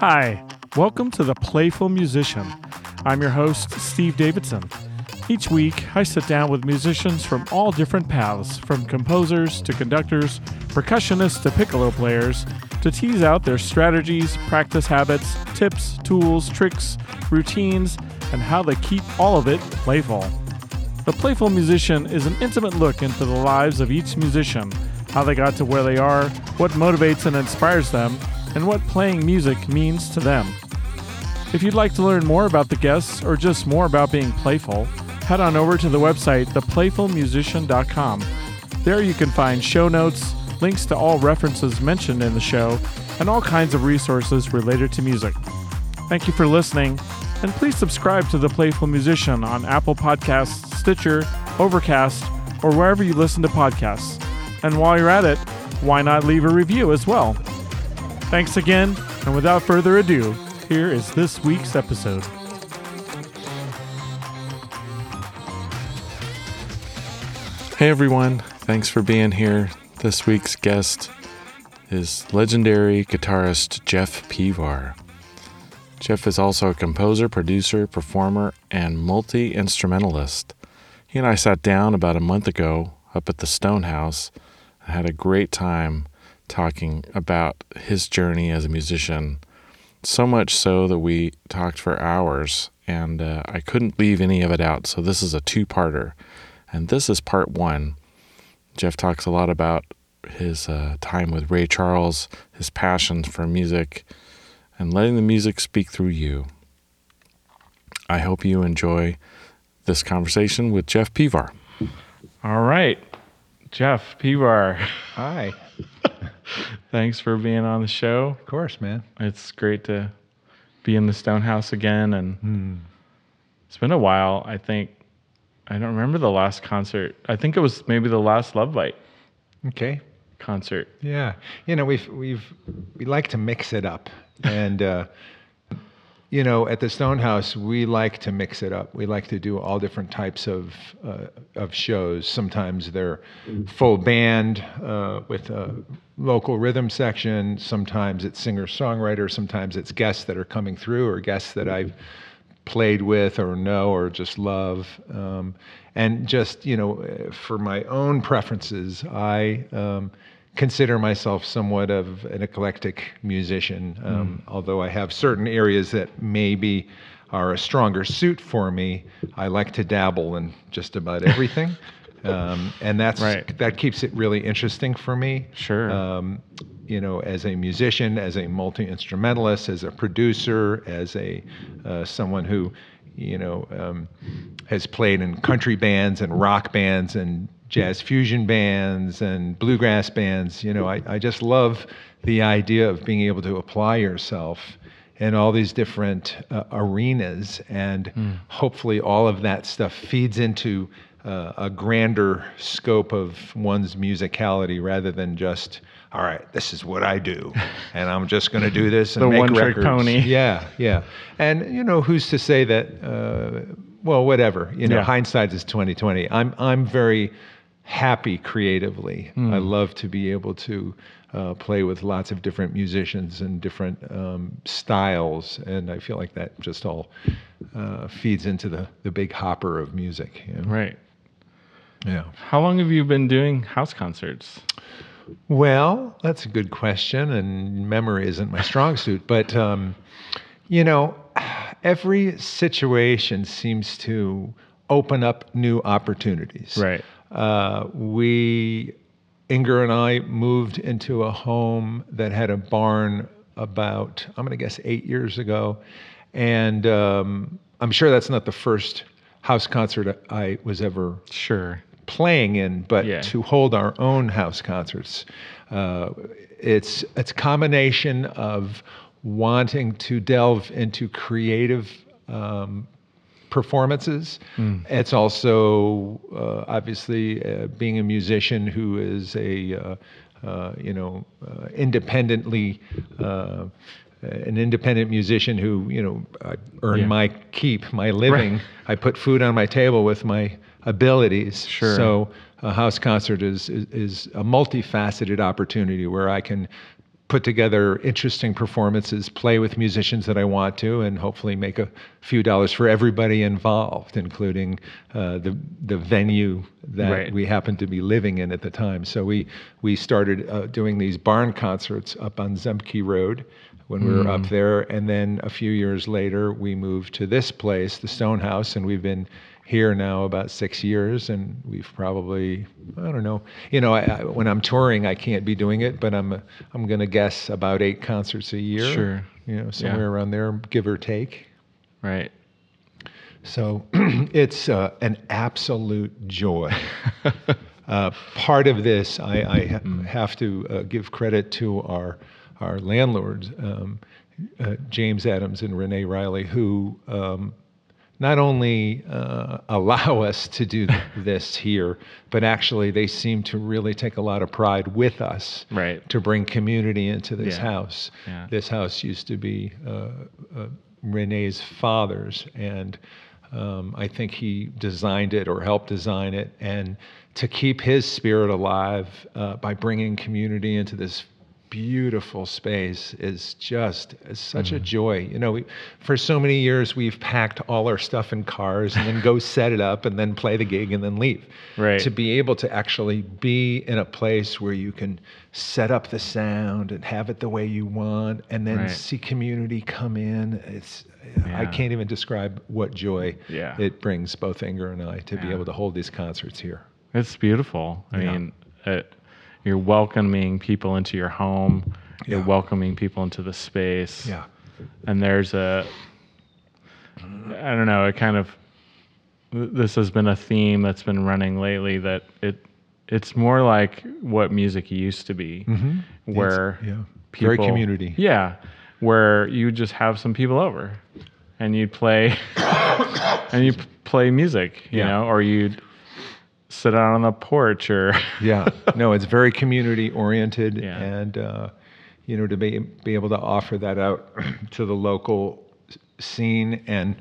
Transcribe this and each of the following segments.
Hi, welcome to The Playful Musician. I'm your host, Steve Davidson. Each week, I sit down with musicians from all different paths, from composers to conductors, percussionists to piccolo players, to tease out their strategies, practice habits, tips, tools, tricks, routines, and how they keep all of it playful. The Playful Musician is an intimate look into the lives of each musician, how they got to where they are, what motivates and inspires them, and what playing music means to them. If you'd like to learn more about the guests or just more about being playful, head on over to the website theplayfulmusician.com. There you can find show notes, links to all references mentioned in the show, and all kinds of resources related to music. Thank you for listening, and please subscribe to The Playful Musician on Apple Podcasts, Stitcher, Overcast, or wherever you listen to podcasts. And while you're at it, why not leave a review as well? Thanks again, and without further ado, here is this week's episode. Hey everyone, thanks for being here. This week's guest is legendary guitarist Jeff Pevar. Jeff is also a composer, producer, performer, and multi instrumentalist. He and I sat down about a month ago up at the Stone House. and had a great time talking about his journey as a musician. So much so that we talked for hours, and uh, I couldn't leave any of it out. So this is a two parter. And this is part one. Jeff talks a lot about his uh, time with Ray Charles, his passion for music, and letting the music speak through you. I hope you enjoy this conversation with Jeff Pevar. All right, Jeff Pevar. Hi. Thanks for being on the show. Of course, man. It's great to be in the Stonehouse again, and Hmm. it's been a while. I think I don't remember the last concert. I think it was maybe the last Love Bite Okay. concert. Yeah. You know, we've we've we like to mix it up, and uh, you know, at the Stonehouse, we like to mix it up. We like to do all different types of uh, of shows. Sometimes they're full band uh, with a local rhythm section. Sometimes it's singer songwriter. Sometimes it's guests that are coming through or guests that I've played with or know or just love. Um, and just, you know, for my own preferences, I um, consider myself somewhat of an eclectic musician, um, although I have certain areas that maybe are a stronger suit for me. I like to dabble in just about everything. Um, and that's Right. that keeps it really interesting for me Sure. um, you know, as a musician, as a multi instrumentalist, as a producer, as a uh, someone who, you know, um, has played in country bands and rock bands and jazz fusion bands and bluegrass bands. You know, I, I just love the idea of being able to apply yourself in all these different uh, arenas, and hopefully all of that stuff feeds into uh, a grander scope of one's musicality rather than just all right this is what i do and i'm just going to do this and The make one-trick pony. yeah yeah and you know who's to say that uh, well whatever you know Yeah. hindsight is 2020 i'm i'm very happy creatively i love to be able to uh, play with lots of different musicians and different um, styles and i feel like that just all uh, feeds into the, the big hopper of music you know? right. Yeah How long have you been doing house concerts? Well, that's a good question, and memory isn't my strong suit. But um, you know, every situation seems to open up new opportunities. Right. Uh, we, Inger and I, moved into a home that had a barn about I'm going to guess eight years ago, and um, I'm sure that's not the first house concert I was ever Sure. Playing in, but Yeah. to hold our own house concerts. Uh, it's it's a combination of wanting to delve into creative um, performances. It's also uh, obviously uh, being a musician who is a uh, uh, you know uh, independently. Uh, an independent musician who, you know, I earn Yeah. my keep, my living. I put food on my table with my abilities. Sure. So a house concert is, is is a multifaceted opportunity where I can put together interesting performances, play with musicians that I want to, and hopefully make a few dollars for everybody involved, including uh, the the venue that Right. we happened to be living in at the time. So we we started uh, doing these barn concerts up on Zemke Road when we were up there, and then a few years later we moved to this place, the Stone House, and we've been here now about six years, and we've probably I don't know. You know, I, I, when I'm touring, I can't be doing it, but I'm I'm gonna guess about eight concerts a year. Sure. You know, somewhere around there, give or take. Right. So it's uh, an absolute joy. uh, part of this, I, I ha- have to uh, give credit to our our landlords, um, uh, James Adams and Renee Riley, who um, not only uh, allow us to do this here, but actually they seem to really take a lot of pride with us Right. to bring community into this Yeah. house. Yeah. This house used to be uh, uh, Renee's father's, and um, I think he designed it or helped design it. And to keep his spirit alive uh, by bringing community into this beautiful space is just is such Mm-hmm. a joy. You know, we, for so many years we've packed all our stuff in cars and then go set it up and then play the gig and then leave. Right. To be able to actually be in a place where you can set up the sound and have it the way you want and then Right. see community come in, it's yeah. I can't even describe what joy Yeah. it brings both Inger and I to be able to hold these concerts here. It's beautiful. I Yeah. mean, it, you're welcoming people into your home. You're welcoming people into the space. Yeah. And there's a, I don't know, it kind of, this has been a theme that's been running lately that it, it's more like what music used to be, mm-hmm. where yeah. people, Very community. Yeah, where you just have some people over, and you'd play, and you play music, you Yeah. know, or you'd sit out on the porch, or yeah. No it's very community oriented Yeah. and uh, you know to be, be able to offer that out to the local scene and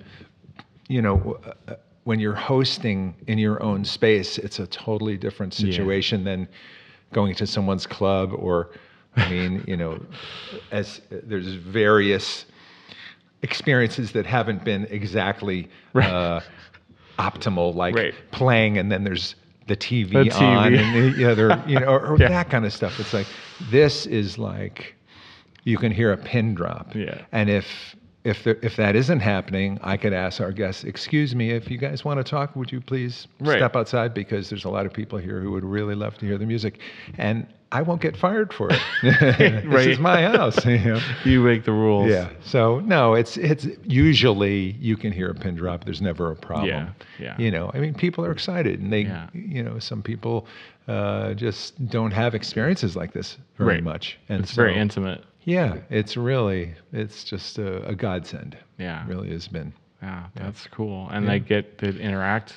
you know uh, when you're hosting in your own space it's a totally different situation than going to someone's club or i mean you know as there's various experiences that haven't been exactly uh, optimal, like Right. playing and then there's the TV, The TV. on and the other, you know, or, or Yeah. that kind of stuff. It's like this is like you can hear a pin drop. Yeah. And if if there, if that isn't happening, I could ask our guests, "Excuse me, if you guys want to talk, would you please Right. step outside because there's a lot of people here who would really love to hear the music." And I won't get fired for it. this Right. is my house. You know? you make the rules. Yeah. So no, it's it's usually you can hear a pin drop. There's never a problem. Yeah, yeah. You know, I mean, people are excited, and they, Yeah. you know, some people uh, just don't have experiences like this very Right. much, and It's very intimate. Yeah, it's really, it's just a, a godsend. Yeah. It really has been. Yeah, that's cool. And they get to interact.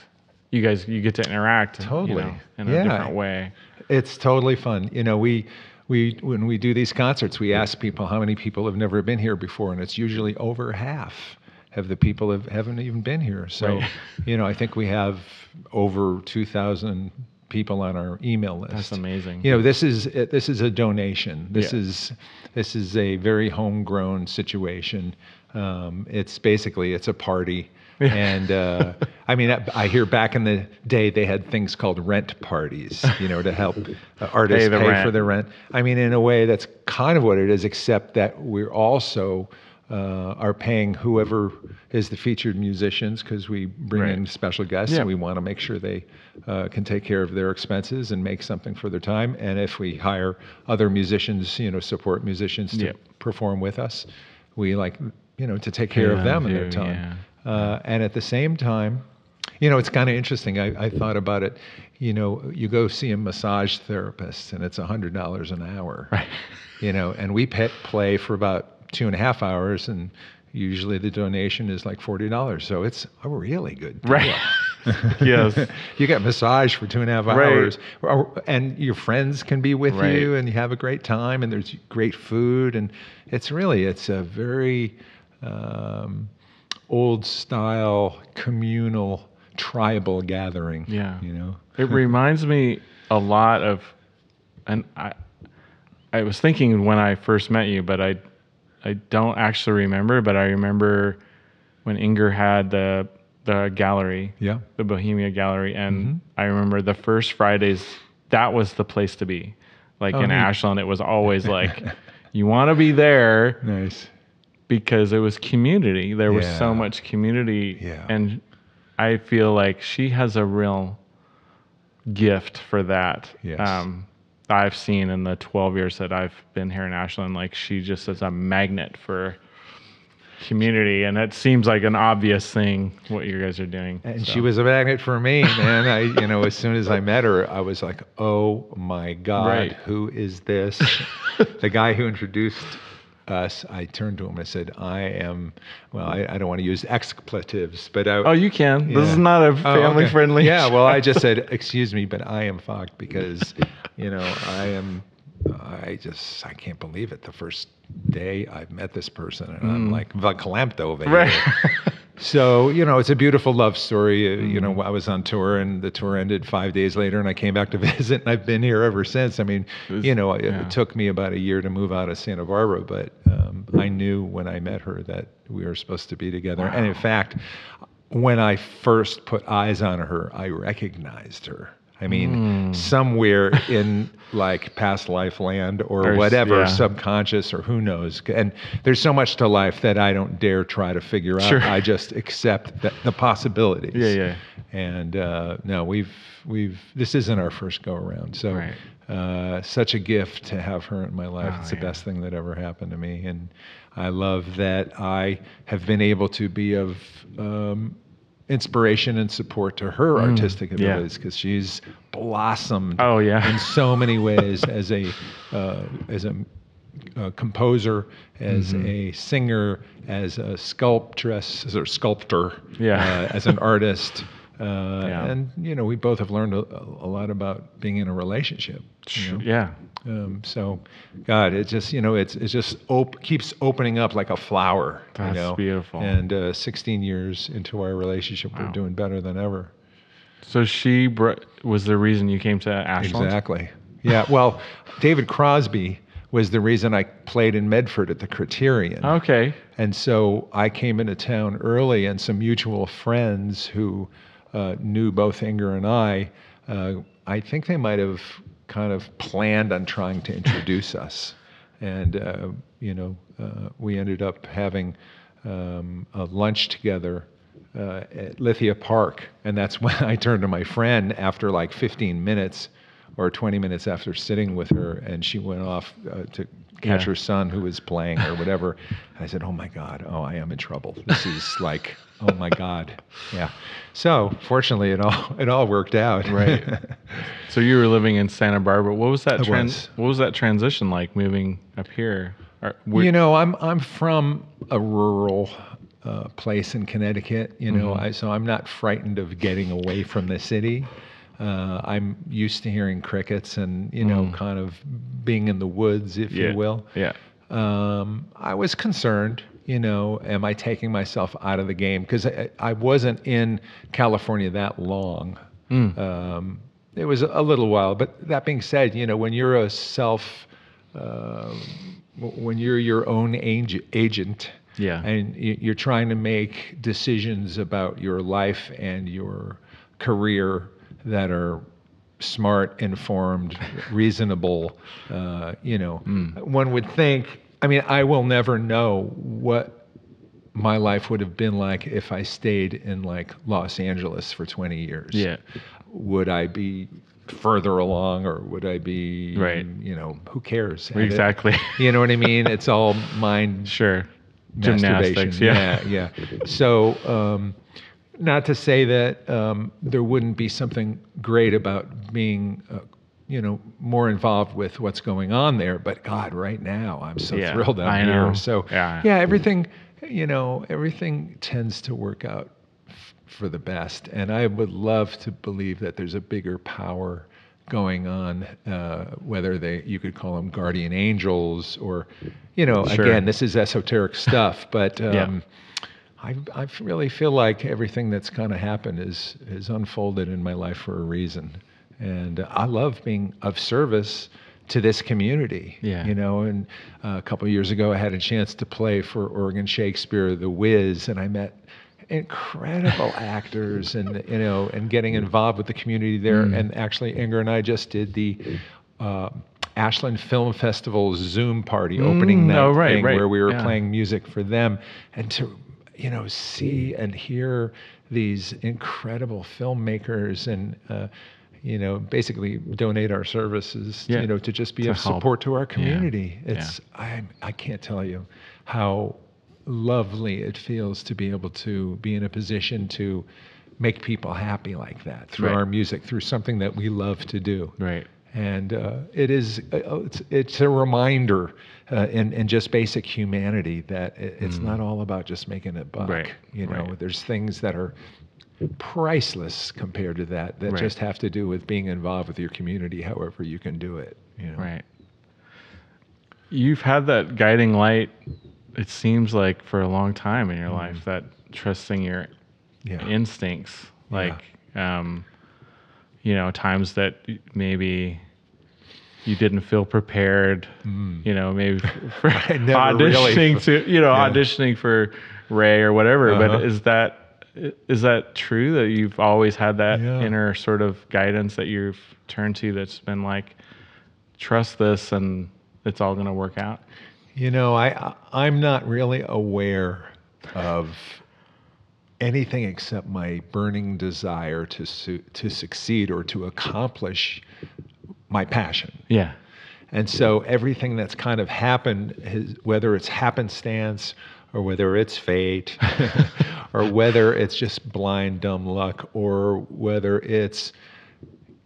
You guys, you get to interact. you Totally. know, in a Yeah. different way. It's totally fun. You know, we we when we do these concerts, we ask people how many people have never been here before, and it's usually over half of the people have haven't even been here. So, Right. you know, I think we have over two thousand people on our email list. That's amazing. You know, this is this is a donation. This Yeah. is this is a very homegrown situation. Um, it's basically it's a party. and uh, I mean, I, I hear back in the day they had things called rent parties, you know, to help artists Pay the pay for their rent. I mean, in a way, that's kind of what it is, except that we're also uh, are paying whoever is the featured musicians because we bring Right. in special guests Yeah. and we want to make sure they uh, can take care of their expenses and make something for their time. And if we hire other musicians, you know, support musicians to Yeah. perform with us, we like, you know, to take care of them and their time. Uh, and at the same time, you know, it's kind of interesting. I, I thought about it. You know, you go see a massage therapist, and it's a hundred dollars an hour. Right. You know, and we pet play for about two and a half hours, and usually the donation is like forty dollars. So it's a really good deal. Right. yes. you get massage for two and a half hours, and your friends can be with Right. you, and you have a great time, and there's great food, and it's really it's a very um, old style communal tribal gathering. Yeah. you know. It reminds me a lot of, and I, I was thinking when I first met you, but I I don't actually remember. But I remember when Inger had the the gallery, Yeah. the Bohemia Gallery, and Mm-hmm. I remember the first Fridays. That was the place to be. Like Oh, in neat. Ashland, it was always like you want to be there Nice. because it was community. There was so much community, Yeah. and I feel like she has a real gift for that. Yes. Um, I've seen in the 12 years that I've been here in Ashland, like she just is a magnet for community, and it seems like an obvious thing what you guys are doing. And so. she was a magnet for me, man. I, you know, as soon as I met her, I was like, "Oh my God, Right. who is this?" the guy who introduced us. I turned to him. I said, "I am." Well, I, I don't want to use expletives, but I, Oh, you can. This is not a Oh, family okay. friendly. Yeah, well, I just said, "Excuse me, but I am fucked because, you know, I am. I just I can't believe it. The first day I've met this person, and I'm like verklempt over Mm. Right. here." So you know, it's a beautiful love story. Uh, You Mm-hmm. know, I was on tour, and the tour ended five days later, and I came back to visit, and I've been here ever since. I mean, was- you know, it, yeah. it took me about a year to move out of Santa Barbara, but um, I knew when I met her that we were supposed to be together. And in fact, when I first put eyes on her, I recognized her. I mean, somewhere in like past life land or, Or s- whatever, yeah. subconscious or who knows. And there's so much to life that I don't dare try to figure out. Sure. I just accept that, the possibilities. Yeah, yeah. And uh, no, we've we've this isn't our first go around. So Right. uh, such a gift to have her in my life. Oh, it's the yeah. best thing that ever happened to me, and I love that I have been able to be of um, inspiration and support to her artistic Mm, yeah. abilities because she's blossomed Oh, yeah. in so many ways as a uh, as a uh, composer, as Mm-hmm. a singer, as a sculptress, as or sculptor, Yeah. uh, as an artist. Uh, Yeah. And you know, we both have learned a, a lot about being in a relationship. you know? Yeah. Um, so, God, it just you know, it's it just op- keeps opening up like a flower. That's you know? beautiful. And uh, 16 years into our relationship, Wow. we're doing better than ever. So she br- was the reason you came to Ashland. Exactly. Yeah. Well, David Crosby was the reason I played in Medford at the Criterion. Okay. And so I came into town early, and some mutual friends who uh, knew both Inger and I, uh, I think they might have kind of planned on trying to introduce us. And, uh, you know, uh, we ended up having um, a lunch together uh, at Lithia Park. And that's when I turned to my friend after like 15 minutes or 20 minutes after sitting with her, and she went off uh, to catch Yeah. her son who was playing or whatever. I said, "Oh my God! Oh, I am in trouble. This is like, oh my God, yeah." So fortunately, it all it all worked out. Right. So you were living in Santa Barbara. What was that I tran- was. What was that transition like moving up here? Or, were- you know, I'm I'm from a rural uh, place in Connecticut. You know, Mm-hmm. I, so I'm not frightened of getting away from the city. Uh, I'm used to hearing crickets and you know, kind of being in the woods, if Mm. yeah. you will. Yeah. um, I was concerned. You know, am I taking myself out of the game? Because I, I wasn't in California that long. Um, it was a little while, but that being said, you know, when you're a self, uh, when you're your own ag- agent, Yeah. and you're trying to make decisions about your life and your career that are smart, informed, reasonable. Uh, you know, one would think. I mean, I will never know what my life would have been like if I stayed in like Los Angeles for 20 years. Yeah. Would I be further along, or would I be? Right. You know, who cares? Exactly. you know what I mean? It's all mind sure. Gymnastics. Yeah. yeah, yeah. So, um, not to say that um, there wouldn't be something great about being, uh, you know, more involved with what's going on there. But God, right now, I'm so Yeah, thrilled I'm I here. know. So, Yeah. everything, you know, everything tends to work out f- for the best. And I would love to believe that there's a bigger power going on, uh, whether they you could call them guardian angels or, you know, Sure. again, this is esoteric stuff, but Yeah. um, I, I really feel like everything that's kind of happened is is unfolded in my life for a reason, and I love being of service to this community. Yeah. You know, and uh, a couple of years ago, I had a chance to play for Oregon Shakespeare, The Wiz, and I met incredible actors and you know and getting involved with the community there Mm. and actually Inger and I just did the uh, Ashland Film Festival Zoom party opening Mm, night oh, right, thing right, where we were yeah. playing music for them and to you know see and hear these incredible filmmakers and uh, you know basically donate our services Yeah, you know to just be to of help. support to our community yeah. it's I I can't tell you how lovely it feels to be able to be in a position to make people happy like that through Right. our music through something that we love to do Right. and uh, it is uh, uh, it's, it's a reminder uh, in, in just basic humanity that it, it's not all about just making a buck Mm. Right, you know right. there's things that are priceless compared to that that Right. just have to do with being involved with your community however you can do it you know Right. You've had that guiding light, it seems like, for a long time in your life, that trusting your yeah instincts. Like, um, you know, times that maybe you didn't feel prepared, you know, maybe for really auditioning f- to, you know, yeah. auditioning for Ray or whatever. Uh-huh. But is that, is that true that you've always had that Yeah. inner sort of guidance that you've turned to that's been like, trust this and it's all going to work out? You know, I I'm not really aware of anything except my burning desire to su- to succeed or to accomplish my passion. Yeah. And so everything that's kind of happened, whether it's happenstance or whether it's fate or whether it's just blind dumb luck or whether it's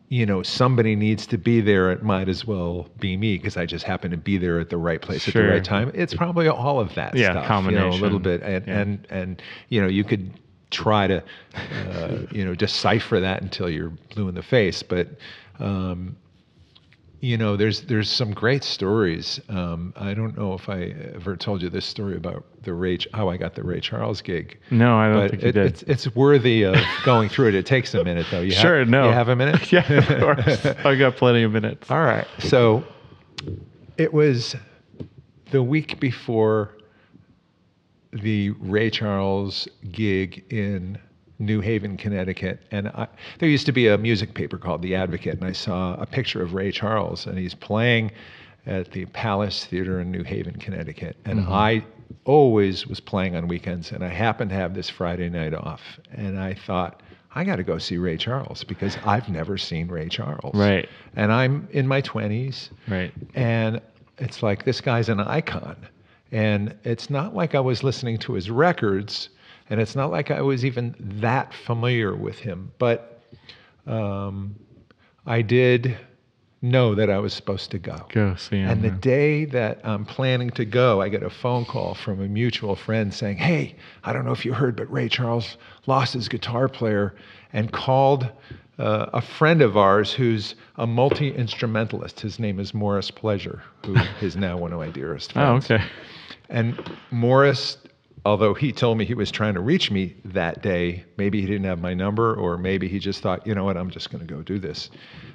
you know somebody needs to be there it might as well be me because i just happen to be there at the right place at the right time. It's probably all of that Yeah, stuff you know a little bit. And Yeah. and and you know you could try to uh, you know decipher that until you're blue in the face. But um, you know, there's there's some great stories. Um, I don't know if I ever told you this story about the Ray, how I got the Ray Charles gig. No, I don't but think you did. it's it's worthy of going through it. It takes a minute though. You Sure, have, no. You have a minute? yeah, of course. I got plenty of minutes. All right. So it was the week before the Ray Charles gig in New Haven, Connecticut. And I, there used to be a music paper called The Advocate, and I saw a picture of Ray Charles, and he's playing at the Palace Theater in New Haven, Connecticut. And mm-hmm. I always was playing on weekends, and I happened to have this Friday night off. And I thought, I got to go see Ray Charles because I've never seen Ray Charles. Right. And I'm in my 20s. Right. And it's like this guy's an icon. And it's not like I was listening to his records, and it's not like I was even that familiar with him. But um, I did know that I was supposed to go. Go see him. And the day that I'm planning to go, I get a phone call from a mutual friend saying, Hey, I don't know if you heard, but Ray Charles lost his guitar player and called uh, a friend of ours who's a multi instrumentalist. His name is Morris Pleasure, who is now one of my dearest oh, friends. okay. And Morris, although he told me he was trying to reach me that day, maybe he didn't have my number, or maybe he just thought, you know what, I'm just going to go do this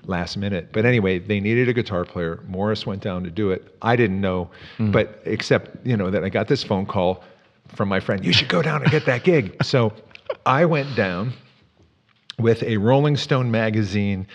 last minute. But anyway, they needed a guitar player. Morris went down to do it. I didn't know, hmm. but except, you know, that I got this phone call from my friend, you should go down and get that gig. so I went down with a Rolling Stone magazine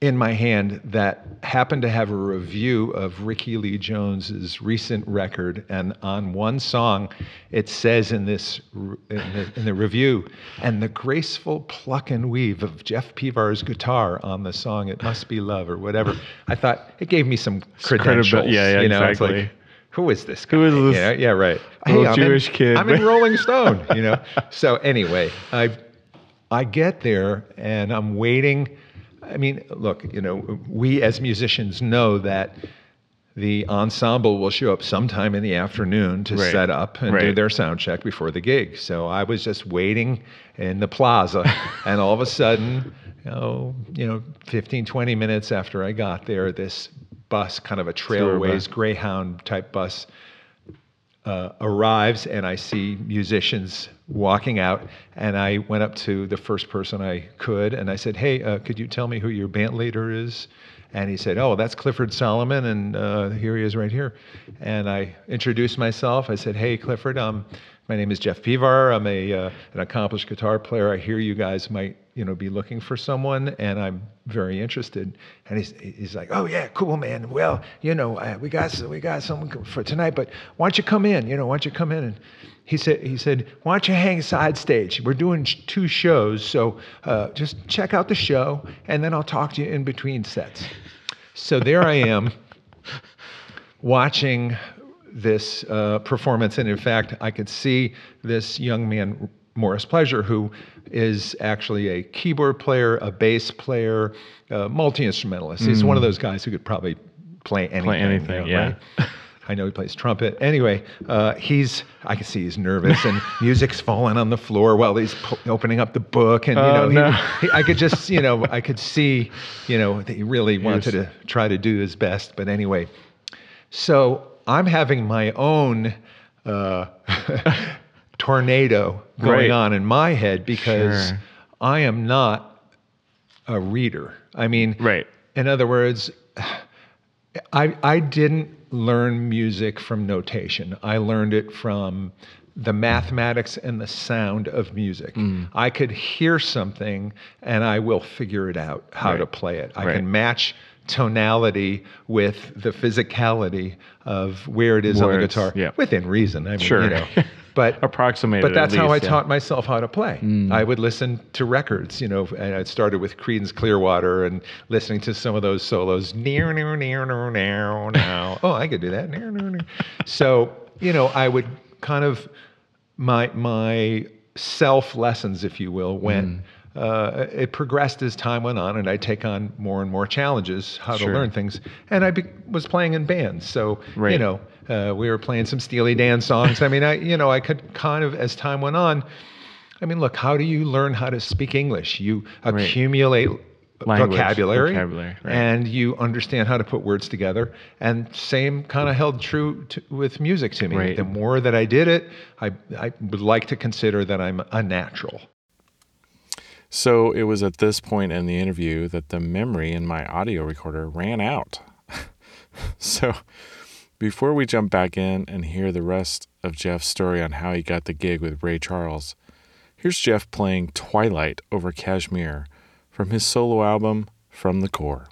in my hand that happened to have a review of Rickie Lee Jones's recent record, and on one song, it says in this in the, in the review, and the graceful pluck and weave of Jeff Pevar's guitar on the song "It Must Be Love" or whatever. I thought it gave me some credentials. yeah, yeah, you know, it's exactly. like, who is this guy? Who is You this know, yeah, right. little I'm Jewish in, kid? I'm in Rolling Stone. You know. So anyway, I I get there and I'm waiting. I mean, look, you know, we as musicians know that the ensemble will show up sometime in the afternoon to Right. set up and do their sound check before the gig. So I was just waiting in the plaza, and all of a sudden, you know, you know, 15, 20 minutes after I got there, this bus, kind of a Trailways Greyhound type bus, uh, arrives and I see musicians walking out, and I went up to the first person I could, and I said, "Hey, uh, could you tell me who your band leader is?" And he said, "Oh, that's Clifford Solomon, and uh, here he is right here." And I introduced myself. I said, "Hey, Clifford, um, my name is Jeff Pevar. I'm a uh, an accomplished guitar player. I hear you guys might, you know, be looking for someone, and I'm very interested." And he's he's like, "Oh yeah, cool, man. Well, you know, uh, we got we got someone for tonight, but why don't you come in? You know, why don't you come in and." He said, he said, why don't you hang side stage? We're doing two shows, so uh, just check out the show, and then I'll talk to you in between sets. So there I am, watching this uh, performance, and in fact, I could see this young man, Morris Pleasure, who is actually a keyboard player, a bass player, a multi instrumentalist. He's one of those guys who could probably play anything. Play anything, you know, yeah. right? I know he plays trumpet. Anyway, uh, he's, I can see he's nervous and music's falling on the floor while he's po- opening up the book. And, you Oh, know, he- no. he- I could just, you know, I could see, you know, that he really wanted to try to do his best. But anyway, so I'm having my own uh, tornado going Right. on in my head because Sure. I am not a reader. I mean, Right. in other words, I, I didn't learn music from notation. I learned it from the mathematics and the sound of music. Mm. I could hear something and I will figure it out how to play it. I Right. can match tonality with the physicality of where it is on the guitar yeah. within reason. I mean, Sure. you know. But Approximated but at that's how I yeah. Mm. taught myself how to play. I would listen to records, you know, and I started with Creedence Clearwater and listening to some of those solos. Near, near, near, near, near, now. Oh, I could do that. Near, near, near. So, you know, I would kind of my my self lessons, if you will, went. Mm. Uh, it progressed as time went on, and I take on more and more challenges how Sure. to learn things. And I be, was playing in bands, so you know, uh, we were playing some Steely Dan songs. I mean, I you know, I could kind of as time went on. I mean, look, how do you learn how to speak English? You accumulate Language, vocabulary, vocabulary, right. and you understand how to put words together. And same kind of held true to, with music to me. Right. The more that I did it, I I would like to consider that I'm a natural. So it was at this point in the interview that the memory in my audio recorder ran out. so before we jump back in and hear the rest of Jeff's story on how he got the gig with Ray Charles, here's Jeff playing Twilight over Kashmir from his solo album From the Core.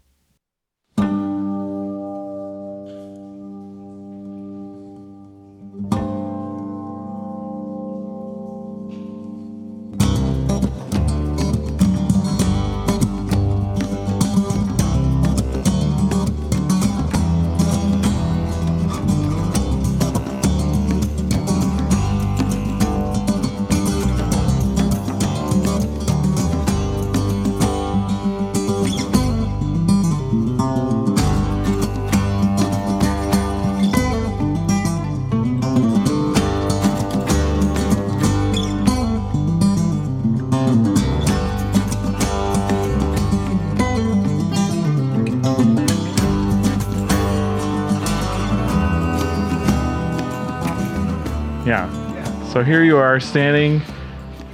Are standing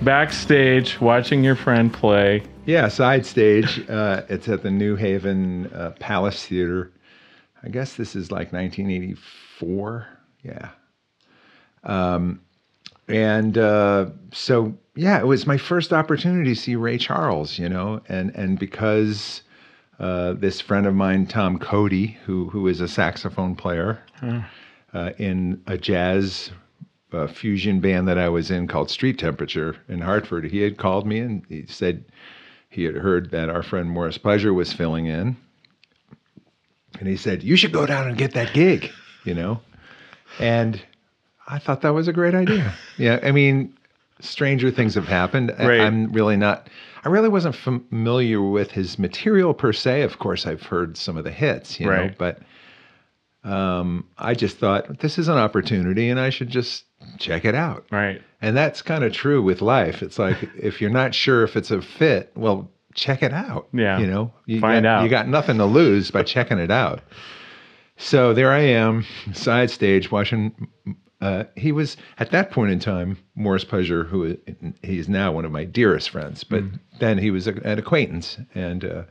backstage watching your friend play. Yeah, side stage. Uh, it's at the New Haven uh, Palace Theater. I guess this is like 1984. Yeah. Um, and uh, so, yeah, it was my first opportunity to see Ray Charles, you know, and and because uh, this friend of mine, Tom Cody, who who is a saxophone player uh, in a jazz uh, fusion band that I was in called Street Temperature in Hartford. He had called me and he said he had heard that our friend Morris Pleasure was filling in. And he said, You should go down and get that gig, you know? And I thought that was a great idea. yeah, I mean, stranger things have happened. I- Right. I'm really not, I really wasn't familiar with his material per se. Of course, I've heard some of the hits, you know, but um, I just thought this is an opportunity and I should just check it out. Right. And that's kind of true with life. It's like if you're not sure if it's a fit, well, check it out. Yeah. You know, you Find got, out. You got nothing to lose by checking it out. So there I am, side stage, watching uh, he was at that point in time Morris Pleasure, who he's now one of my dearest friends, but mm. then he was a, an acquaintance, and uh,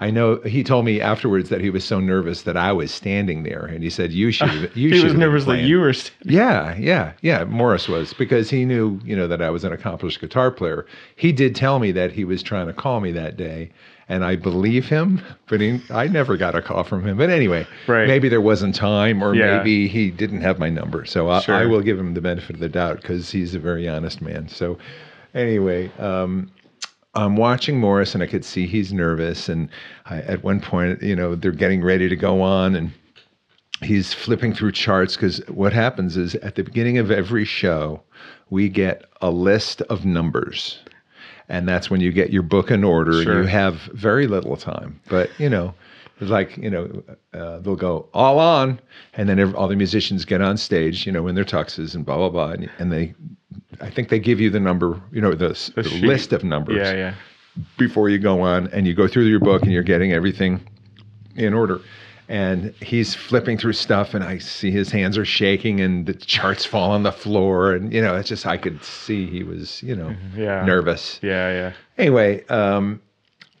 I know he told me afterwards that he was so nervous that I was standing there, and he said, "You should." You should. he was nervous that you were. Standing. Yeah, yeah, yeah. Morris was because he knew, you know, that I was an accomplished guitar player. He did tell me that he was trying to call me that day, and I believe him, but he, I never got a call from him. But anyway, right. maybe there wasn't time, or yeah. maybe he didn't have my number. So I, sure. I will give him the benefit of the doubt because he's a very honest man. So anyway, um, I'm watching Morris, and I could see he's nervous. And I, at one point, you know, they're getting ready to go on, and he's flipping through charts because what happens is at the beginning of every show, we get a list of numbers and that's when you get your book in order sure. and you have very little time. But you know it's like you know uh, they'll go all on. And then every, all the musicians get on stage you know in their tuxes and blah blah blah. And, and they i think they give you the number you know the, the, the list of numbers yeah yeah. before you go on and you go through your book and you're getting everything in order and he's flipping through stuff and i see his hands are shaking and the charts fall on the floor and you know it's just i could see he was you know mm-hmm. yeah. nervous yeah yeah anyway um,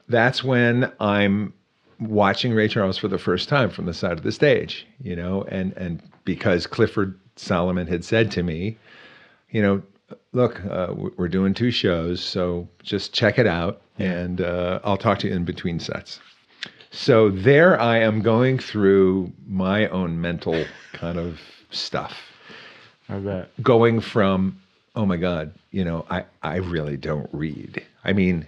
that's when i'm watching ray charles for the first time from the side of the stage you know and and because clifford solomon had said to me you know look uh, we're doing two shows so just check it out and uh, i'll talk to you in between sets so there I am going through my own mental kind of stuff. I bet. Going from, oh my God, you know, I, I really don't read. I mean,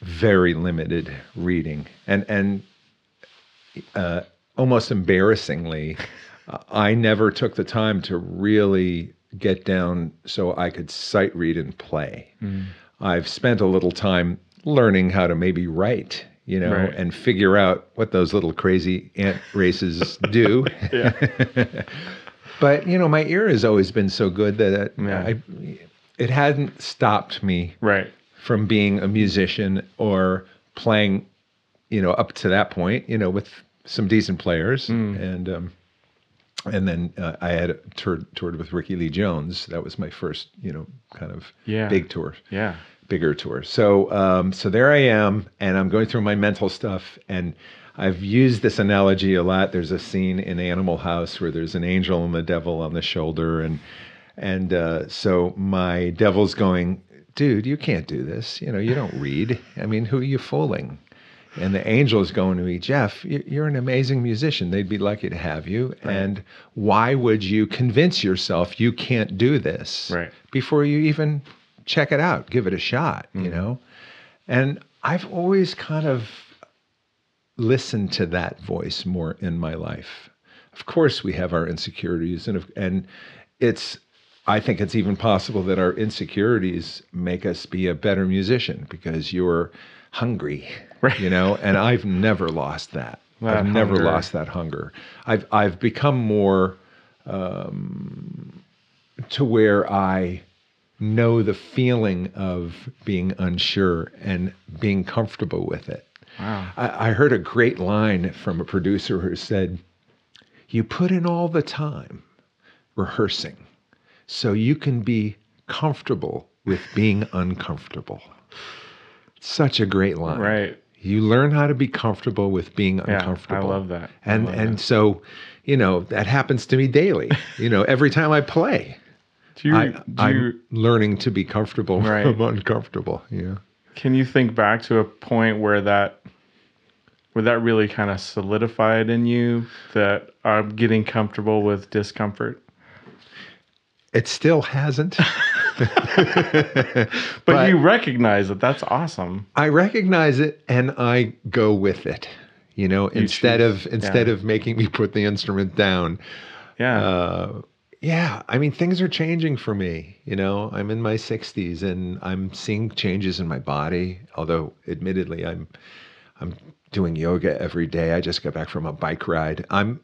very limited reading. And, and uh, almost embarrassingly, I never took the time to really get down so I could sight read and play. Mm. I've spent a little time learning how to maybe write you know, right. and figure out what those little crazy ant races do. but you know, my ear has always been so good that it, yeah. I, it hadn't stopped me right. from being a musician or playing, you know, up to that point, you know, with some decent players mm. and. Um, and then uh, I had toured, toured with Rickie Lee Jones. That was my first, you know, kind of yeah. big tour. Yeah bigger tour. So um, so there I am, and I'm going through my mental stuff, and I've used this analogy a lot. There's a scene in Animal House where there's an angel and the devil on the shoulder, and and uh, so my devil's going, dude, you can't do this. You know, you don't read. I mean, who are you fooling? And the angel is going to me, Jeff, you're an amazing musician. They'd be lucky to have you. Right. And why would you convince yourself you can't do this right. before you even check it out, give it a shot, mm-hmm. you know? And I've always kind of listened to that voice more in my life. Of course, we have our insecurities, and and it's I think it's even possible that our insecurities make us be a better musician because you're hungry, right. you know. And I've never lost that. that I've hunger. never lost that hunger. I've I've become more um, to where I know the feeling of being unsure and being comfortable with it. Wow. I, I heard a great line from a producer who said, You put in all the time rehearsing so you can be comfortable with being uncomfortable. Such a great line. Right. You learn how to be comfortable with being yeah, uncomfortable. I love that. I and love and that. so, you know, that happens to me daily. you know, every time I play. Do you, I, do I'm you, learning to be comfortable right. I'm uncomfortable. Yeah. Can you think back to a point where that where that really kind of solidified in you that I'm getting comfortable with discomfort? It still hasn't. but, but, you recognize it. That's awesome. I recognize it and I go with it. You know, you instead choose, of instead yeah. of making me put the instrument down. Yeah. Uh, yeah, I mean things are changing for me. You know, I'm in my 60s and I'm seeing changes in my body. Although, admittedly, I'm I'm doing yoga every day. I just got back from a bike ride. I'm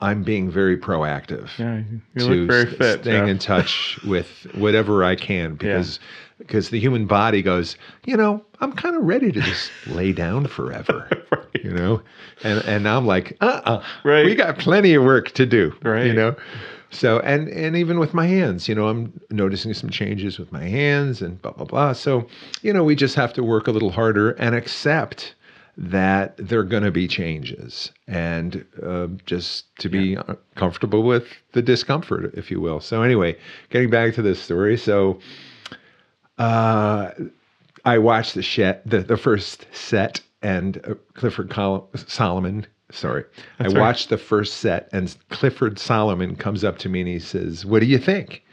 I'm being very proactive Yeah, you to look very fit. staying Jeff. in touch with whatever I can because because the human body goes, you know, I'm kind of ready to just lay down forever, Right. you know, and and I'm like, uh, uh Right. we got plenty of work to do, Right. you know. So and and even with my hands, you know, I'm noticing some changes with my hands and blah blah blah. So, you know, we just have to work a little harder and accept that there are going to be changes and uh, just to be uh comfortable with the discomfort, if you will. So anyway, getting back to this story, so uh, I watched the, shet, the the first set, and uh, Clifford Col- Solomon. Sorry, I That's right. watched the first set, and Clifford Solomon comes up to me and he says, "What do you think?"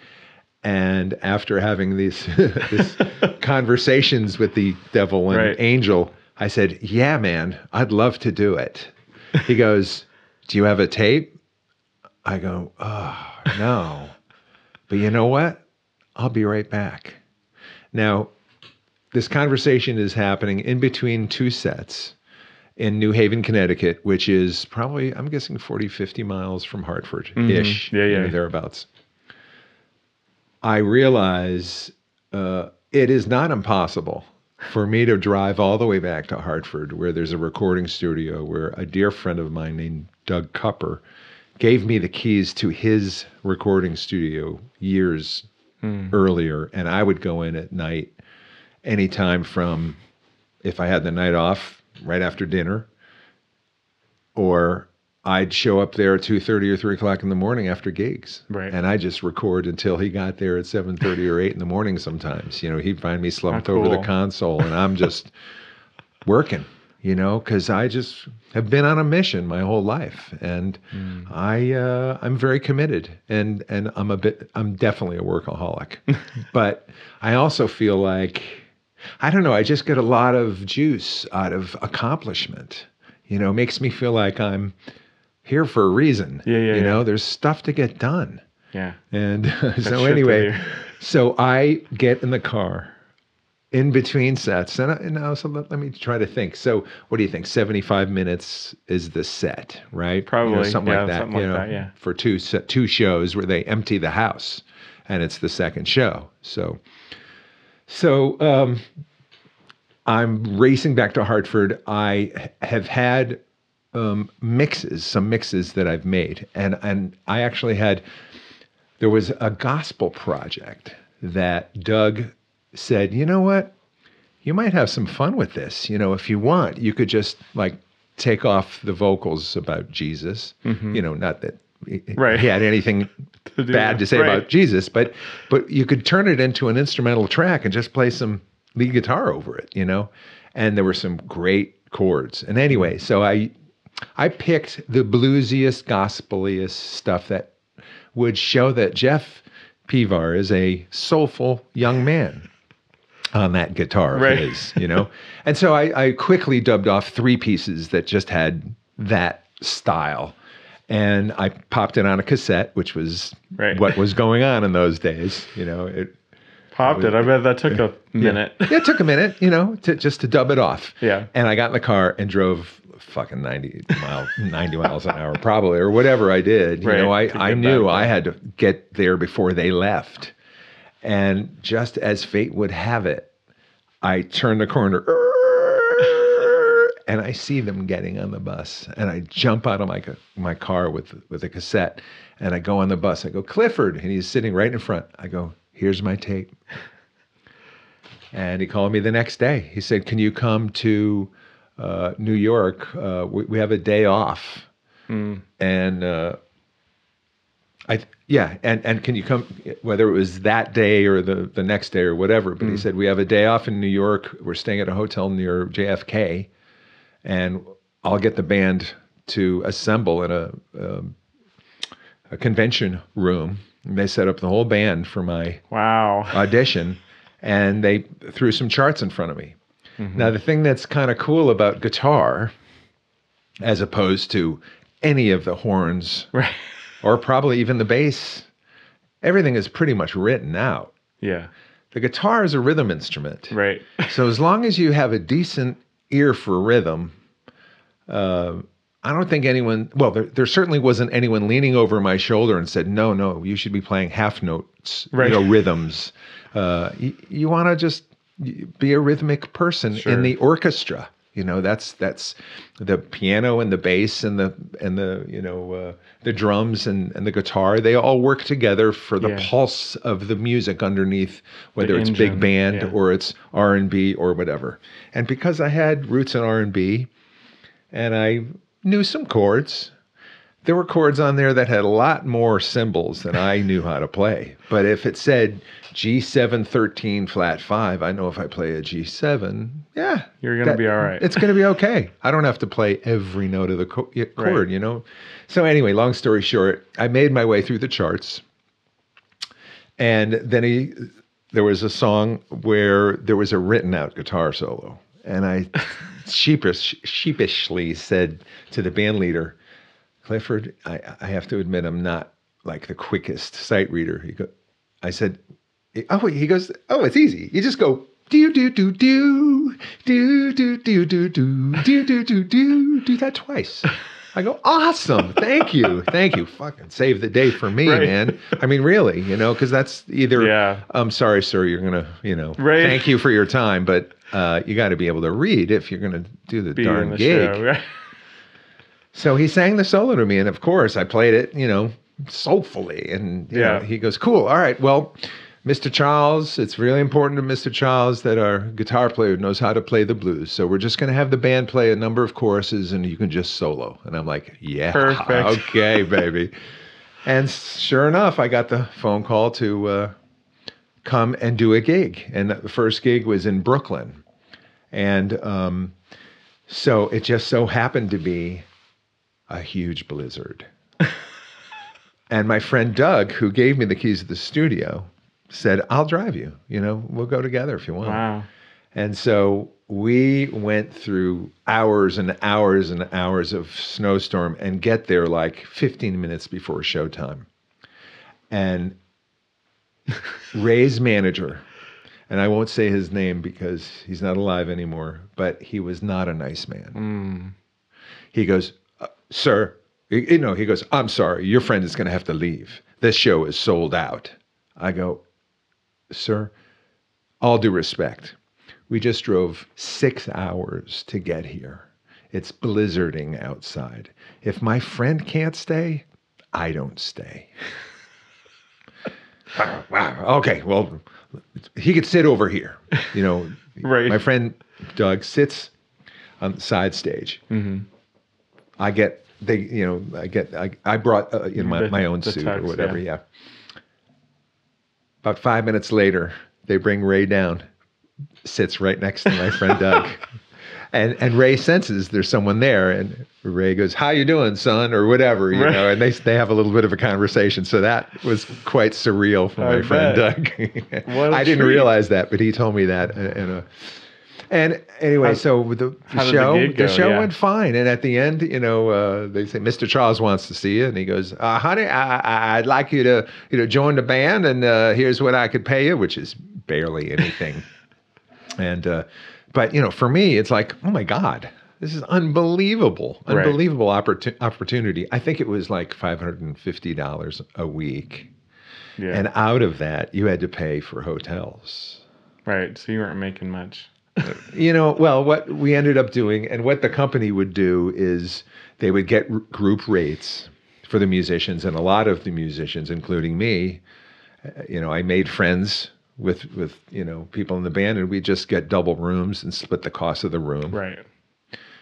And after having these conversations with the devil and Right. angel, I said, "Yeah, man, I'd love to do it." He goes, "Do you have a tape?" I go, "Oh no," but you know what? I'll be right back. Now, this conversation is happening in between two sets in New Haven, Connecticut, which is probably, I'm guessing, 40, 50 miles from Hartford ish, Mhm. Yeah, yeah. thereabouts. I realize uh, it is not impossible for me to drive all the way back to Hartford, where there's a recording studio where a dear friend of mine named Doug Cupper gave me the keys to his recording studio years earlier, and I would go in at night anytime from if I had the night off right after dinner, or I'd show up there at two thirty or three o'clock in the morning after gigs, Right. and I just record until he got there at seven thirty or eight in the morning. Sometimes, you know, he'd find me slumped How over the console, and I'm just working, you know, because I just have been on a mission my whole life, and Hmm. I uh, I'm very committed, and and I'm a bit I'm definitely a workaholic, but I also feel like I don't know I just get a lot of juice out of accomplishment. You know, makes me feel like I'm here for a reason. Yeah, yeah, You know, yeah. there's stuff to get done. Yeah. And shit so anyway, so I get in the car in between sets, and, I, and now so let, let me try to think. So, what do you think? Seventy-five minutes is the set, right? You know, Probably, something yeah, like that. something you like know, that, yeah. For two two shows where they empty the house, and it's the second show. So, so um, I'm racing back to Hartford. I have had um, mixes, some mixes that I've made, and and I actually had there was a gospel project that Doug said, you know what, you might have some fun with this. You know, if you want, you could just like take off the vocals about Jesus. You know, not that Right. he had anything To bad that. to say Right. about Jesus, but but you could turn it into an instrumental track and just play some lead guitar over it, you know. And there were some great chords. And anyway, so I I picked the bluesiest, gospeliest stuff that would show that Jeff Pevar is a soulful young man on that guitar of Right. his, you know? and so I, I quickly dubbed off three pieces that just had that style. And I popped it on a cassette, which was Right. what was going on in those days. You know, it, Popped it. I bet that took a minute. yeah, it took a minute, you know, to, just to dub it off. Yeah. And I got in the car and drove fucking 90 mile 90 miles an hour probably or whatever I did. You Right, know, I, I knew back I had to get there before they left. And just as fate would have it, I turned the corner and I see them getting on the bus and I jump out of my my car with with a cassette and I go on the bus. I go, "Clifford." And he's sitting right in front. I go, "Here's my tape." And he called me the next day. He said, "Can you come to uh, New York? Uh, we, we have a day off." And uh, I yeah, and and can you come? Whether it was that day or the the next day or whatever, but he said we have a day off in New York. We're staying at a hotel near JFK, and I'll get the band to assemble in a um, a convention room. And they set up the whole band for my Wow. audition and they threw some charts in front of me. Now, the thing that's kind of cool about guitar, as opposed to any of the horns Right. or probably even the bass, everything is pretty much written out. Yeah. The guitar is a rhythm instrument. Right. So, as long as you have a decent ear for rhythm, uh, I don't think anyone, well, there, there certainly wasn't anyone leaning over my shoulder and said, no, no, you should be playing half notes, Right. you know, rhythms. Uh, you you want to just be a rhythmic person Sure. in the orchestra. You know, that's that's the piano and the bass and the and the you know uh, the drums and, and the guitar. They all work together for the Yeah. pulse of the music underneath, whether it's engine, big band yeah. or it's R and B or whatever. And because I had roots in R and B, and I knew some chords. There were chords on there that had a lot more symbols than I knew how to play. But if it said G7 13 flat 5, I know if I play a G7, yeah. You're gonna be all right. It's going to be okay. I don't have to play every note of the co- chord, Right. you know? So, anyway, long story short, I made my way through the charts. And then he, there was a song where there was a written out guitar solo. And I sheepish, sheepishly said to the band leader, Clifford, I, I have to admit, I'm not like the quickest sight reader. He go, I said, oh, he goes, oh, it's easy. You just go, do, do, do, do, do, do, do, do, do, do, do, do, do, do that twice. I go, awesome. Thank you. Thank you. Fucking save the day for me, Right. man. I mean, really, you know, because that's either, Yeah. I'm sorry, sir, you're going to, you know, Right. thank you for your time, but uh, you got to be able to read if you're going to do the Be darn the gig. show. Right? So he sang the solo to me, and of course I played it, you know, soulfully. And you Yeah. know, he goes, "Cool, all right. Well, Mr. Charles, it's really important to Mr. Charles that our guitar player knows how to play the blues. So we're just going to have the band play a number of choruses, and you can just solo." And I'm like, "Yeah, Perfect. okay, baby." and sure enough, I got the phone call to uh, come and do a gig, and the first gig was in Brooklyn, and um, so it just so happened to be a huge blizzard. and my friend Doug, who gave me the keys to the studio, said, I'll drive you. You know, we'll go together if you want. Wow. And so we went through hours and hours and hours of snowstorm and get there like 15 minutes before showtime. And Ray's manager, and I won't say his name because he's not alive anymore, but he was not a nice man. Mm. He goes, Sir, you know, he goes, I'm sorry, your friend is going to have to leave. This show is sold out. I go, Sir, all due respect, we just drove six hours to get here. It's blizzarding outside. If my friend can't stay, I don't stay. wow, wow. Okay, well, he could sit over here. You know, Right. my friend Doug sits on the side stage. Mm-hmm. I get they you know I get I, I brought uh, know my, The- my own suit tux, or whatever yeah. yeah. About five minutes later, they bring Ray down, sits right next to my friend Doug, and and Ray senses there's someone there, and Ray goes, "How you doing, son?" or whatever, you Right. know, and they they have a little bit of a conversation. So that was quite surreal for my I friend. Doug. I didn't treat. realize that, but he told me that in in a. And anyway, How- so the, the did the show, the, show Yeah. went fine. And at the end, you know, uh, they say Mr. Charles wants to see you, and he goes, uh, "Honey, I, I, I'd like you to, you know, join the band, and uh, here's what I could pay you, which is barely anything." and, uh, but you know, for me, it's like, oh my god, this is unbelievable, Right. unbelievable opportunity. I think it was like five hundred and fifty dollars a week, Yeah. and out of that, you had to pay for hotels right. So you weren't making much. You know, well, what we ended up doing and what the company would do is they would get r- group rates for the musicians, and a lot of the musicians, including me, uh, you know, I made friends with with you know people in the band, and we just get double rooms and split the cost of the room. Right.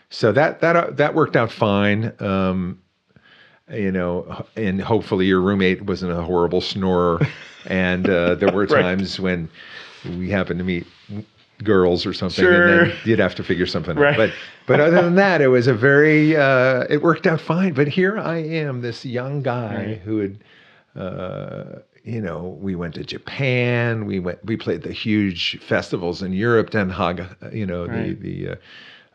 So that that uh, that worked out fine. Um, you know, and hopefully your roommate wasn't a horrible snorer. and uh, there were Right. times when we happened to meet girls or something, Sure. and then you'd have to figure something Right. out. But but other than that, it was a very uh, it worked out fine. But here I am, this young guy Right. who had. Uh, you know, we went to Japan. We went. We played the huge festivals in Europe, Den Haag. You know, Right. the the uh,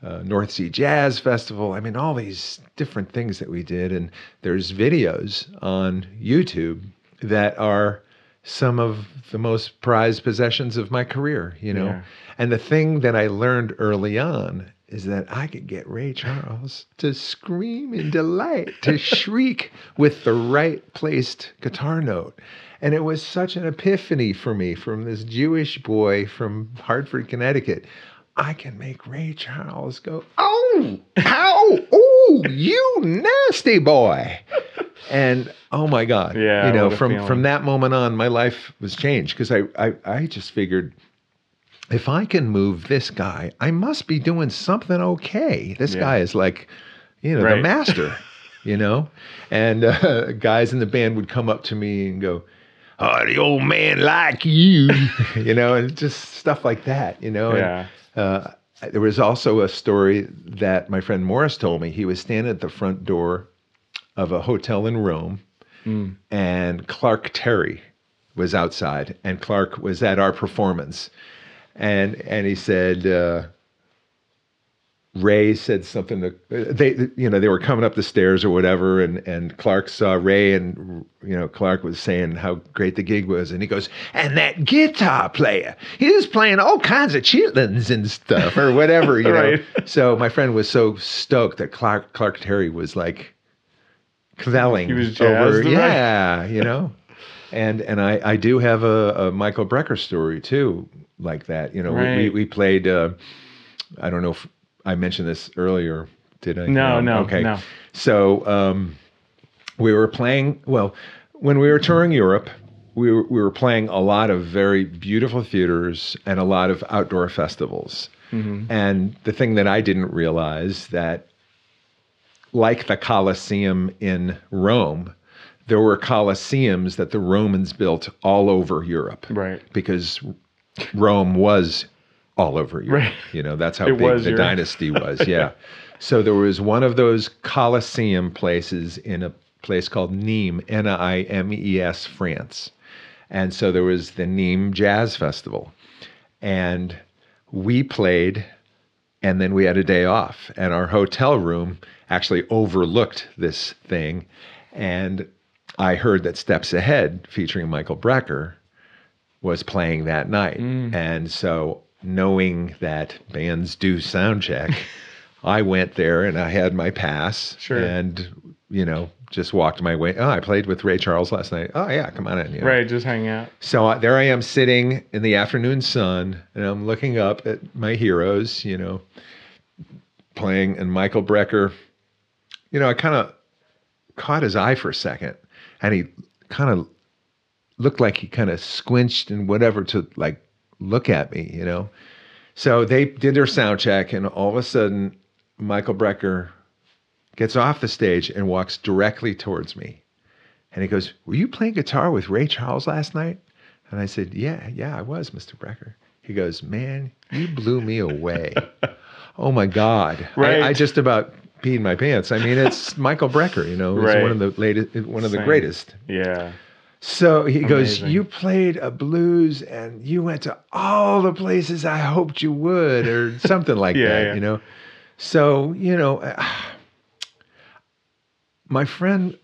uh, North Sea Jazz Festival. I mean, all these different things that we did. And there's videos on YouTube that are some of the most prized possessions of my career, you know. Yeah. And the thing that I learned early on is that I could get Ray Charles to scream in delight, to shriek with the right placed guitar note. And it was such an epiphany for me from this Jewish boy from Hartford, Connecticut. I can make Ray Charles go, oh, ow, oh, you nasty boy. And oh my God. Yeah, You know, from feeling. from that moment on, my life was changed because I, I I just figured if I can move this guy, I must be doing something okay. This Yeah. guy is like, you know, Right. the master, you know? And uh, guys in the band would come up to me and go, Oh, the old man like you, you know, and just stuff like that, you know? And, Yeah. uh, there was also a story that my friend Morris told me. He was standing at the front door of a hotel in Rome, Mm. and Clark Terry was outside, and Clark was at our performance, and and he said. Uh, Ray said something they you know they were coming up the stairs or whatever and and Clark saw Ray and you know Clark was saying how great the gig was and he goes and that guitar player he was playing all kinds of chitlins and stuff or whatever you know Right. so my friend was so stoked that Clark Clark Terry was like kvelling He was over right? yeah you know and and I I do have a, a Michael Brecker story too like that you know we Right. we played uh, I don't know if I mentioned this earlier. Did I? No, no, Okay. no. So um, we were playing. Well, when we were touring Europe, we were, we were playing a lot of very beautiful theaters and a lot of outdoor festivals. And the thing that I didn't realize that, like the Colosseum in Rome, there were Colosseums that the Romans built all over Europe Right. because Rome was all over Europe. Right. You know, that's how It big the Europe. dynasty was. Yeah. so there was one of those Colosseum places in a place called Nîmes, N I M E S, France. And so there was the Nîmes Jazz Festival. And we played, and then we had a day off. And our hotel room actually overlooked this thing. And I heard that Steps Ahead, featuring Michael Brecker, was playing that night. Mm. And so, knowing that bands do sound check, I went there and I had my pass. Sure. And, you know, just walked my way. Oh, I played with Ray Charles last night. Oh, yeah, come on in. you know. Right. Just hang out. So uh, there I am sitting in the afternoon sun, and I'm looking up at my heroes, you know, playing, and Michael Brecker. You know, I kind of caught his eye for a second, and he kind of looked like he kind of squinched and whatever to like look at me, you know. So they did their sound check, and all of a sudden, Michael Brecker gets off the stage and walks directly towards me. And he goes, Were you playing guitar with Ray Charles last night? And I said, Yeah, yeah, I was, Mr. Brecker. He goes, Man, you blew me away. oh my God. I- Right. I, just about peed my pants. I mean, it's Michael Brecker, you know, Right. one of the latest, one of the greatest. Yeah. So he goes, You played a blues and you went to all the places I hoped you would, or something like Yeah, that, yeah. you know? So, you know, my friend,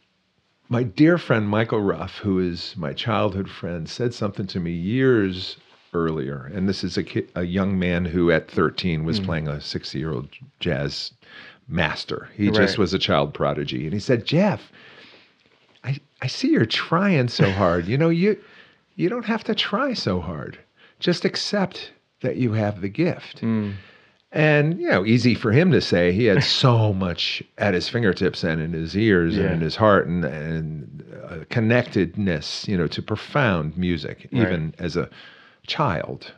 my dear friend Michael Ruff, who is my childhood friend, said something to me years earlier. And this is a, kid, a young man who at 13 Hmm. was playing a 60 year old jazz master. He Right. just was a child prodigy. And he said, Jeff, I, I see you're trying so hard. You know, you you don't have to try so hard. Just accept that you have the gift. Mm. And you know, easy for him to say. He had so much at his fingertips and in his ears Yeah. and in his heart and, and connectedness, you know, to profound music, Right. even as a child.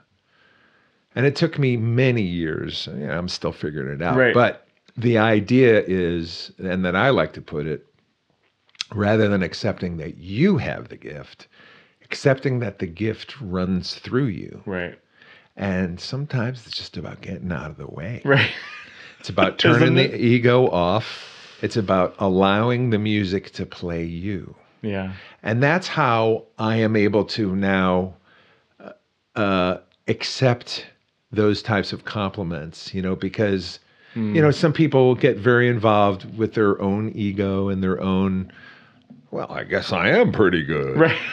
And it took me many years. You know, I'm still figuring it out. Right. But the idea is, and that I like to put it, rather than accepting that you have the gift, accepting that the gift runs through you. Right. And sometimes it's just about getting out of the way. Right. It's about turning it? the ego off. It's about allowing the music to play you. Yeah. And that's how I am able to now uh, uh, accept those types of compliments, you know, because, you know, some people get very involved with their own ego and their own, well, I guess I am pretty good. Right.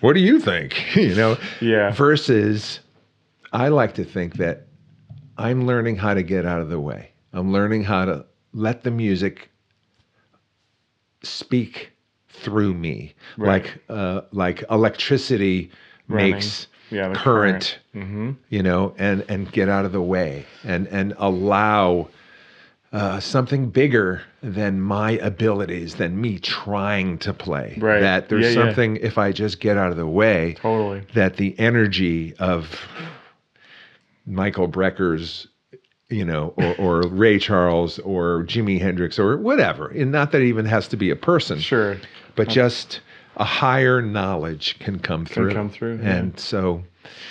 What do you think? you know, Yeah. versus I like to think that I'm learning how to get out of the way. I'm learning how to let the music speak through me, Right. like uh, like electricity Running. makes Yeah, the current, Mm-hmm. you know, and and get out of the way and and allow uh, something bigger than my abilities, than me trying to play. Right. That there's Yeah, yeah. something if I just get out of the way Totally. that the energy of Michael Brecker's, you know, or, or Ray Charles or Jimi Hendrix or whatever, and not that it even has to be a person, Sure. but just a higher knowledge can come through. come through, yeah. And so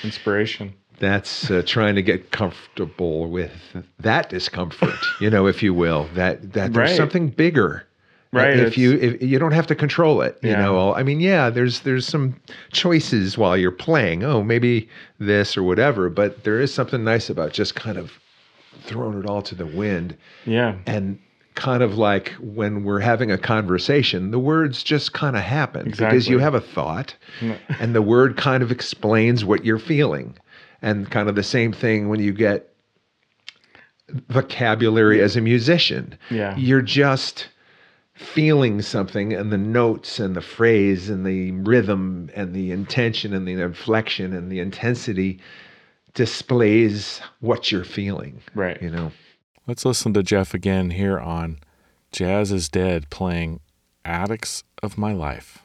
Inspiration. that's uh, trying to get comfortable with that discomfort, you know, if you will, that that there's Right. something bigger. Right, If you if you don't have to control it, you Yeah. know. I mean, yeah, there's there's some choices while you're playing. Oh, maybe this or whatever, but there is something nice about just kind of throwing it all to the wind Yeah. and kind of like when we're having a conversation, the words just kind of happen because you have a thought mm. and the word kind of explains what you're feeling. And kind of the same thing when you get vocabulary as a musician. Yeah. You're just feeling something and the notes and the phrase and the rhythm and the intention and the inflection and the intensity displays what you're feeling. Right. You know. Let's listen to Jeff again here on Jazz is Dead playing Attics of My Life.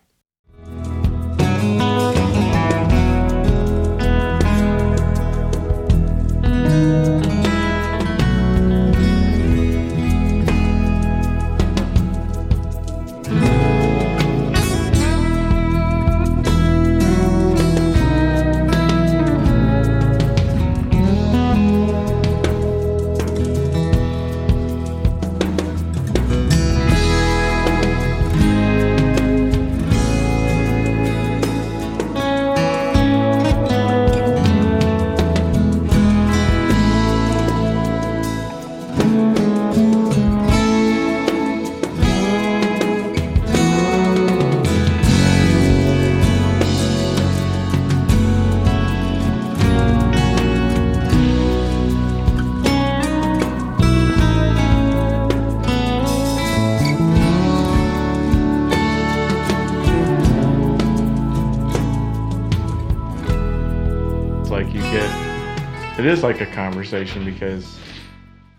Is like a conversation because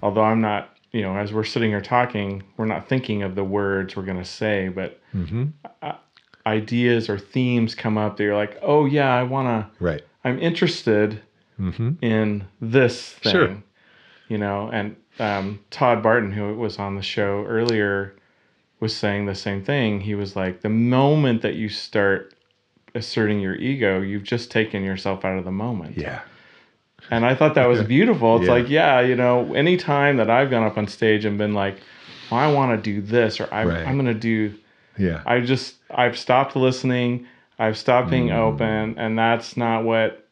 although I'm not, you know, as we're sitting here talking, we're not thinking of the words we're going to say, but Mm-hmm. ideas or themes come up that you're like, oh, yeah, I want to, Right. I'm interested Mm-hmm. in this thing. Sure. You know, and um, Todd Barton, who was on the show earlier, was saying the same thing. He was like, the moment that you start asserting your ego, you've just taken yourself out of the moment. Yeah. And I thought that was beautiful. It's Yeah. like, yeah, you know, anytime that I've gone up on stage and been like, well, I want to do this or I, Right. I'm going to do, Yeah. I just, I've stopped listening. I've stopped being Mm. open. And that's not what,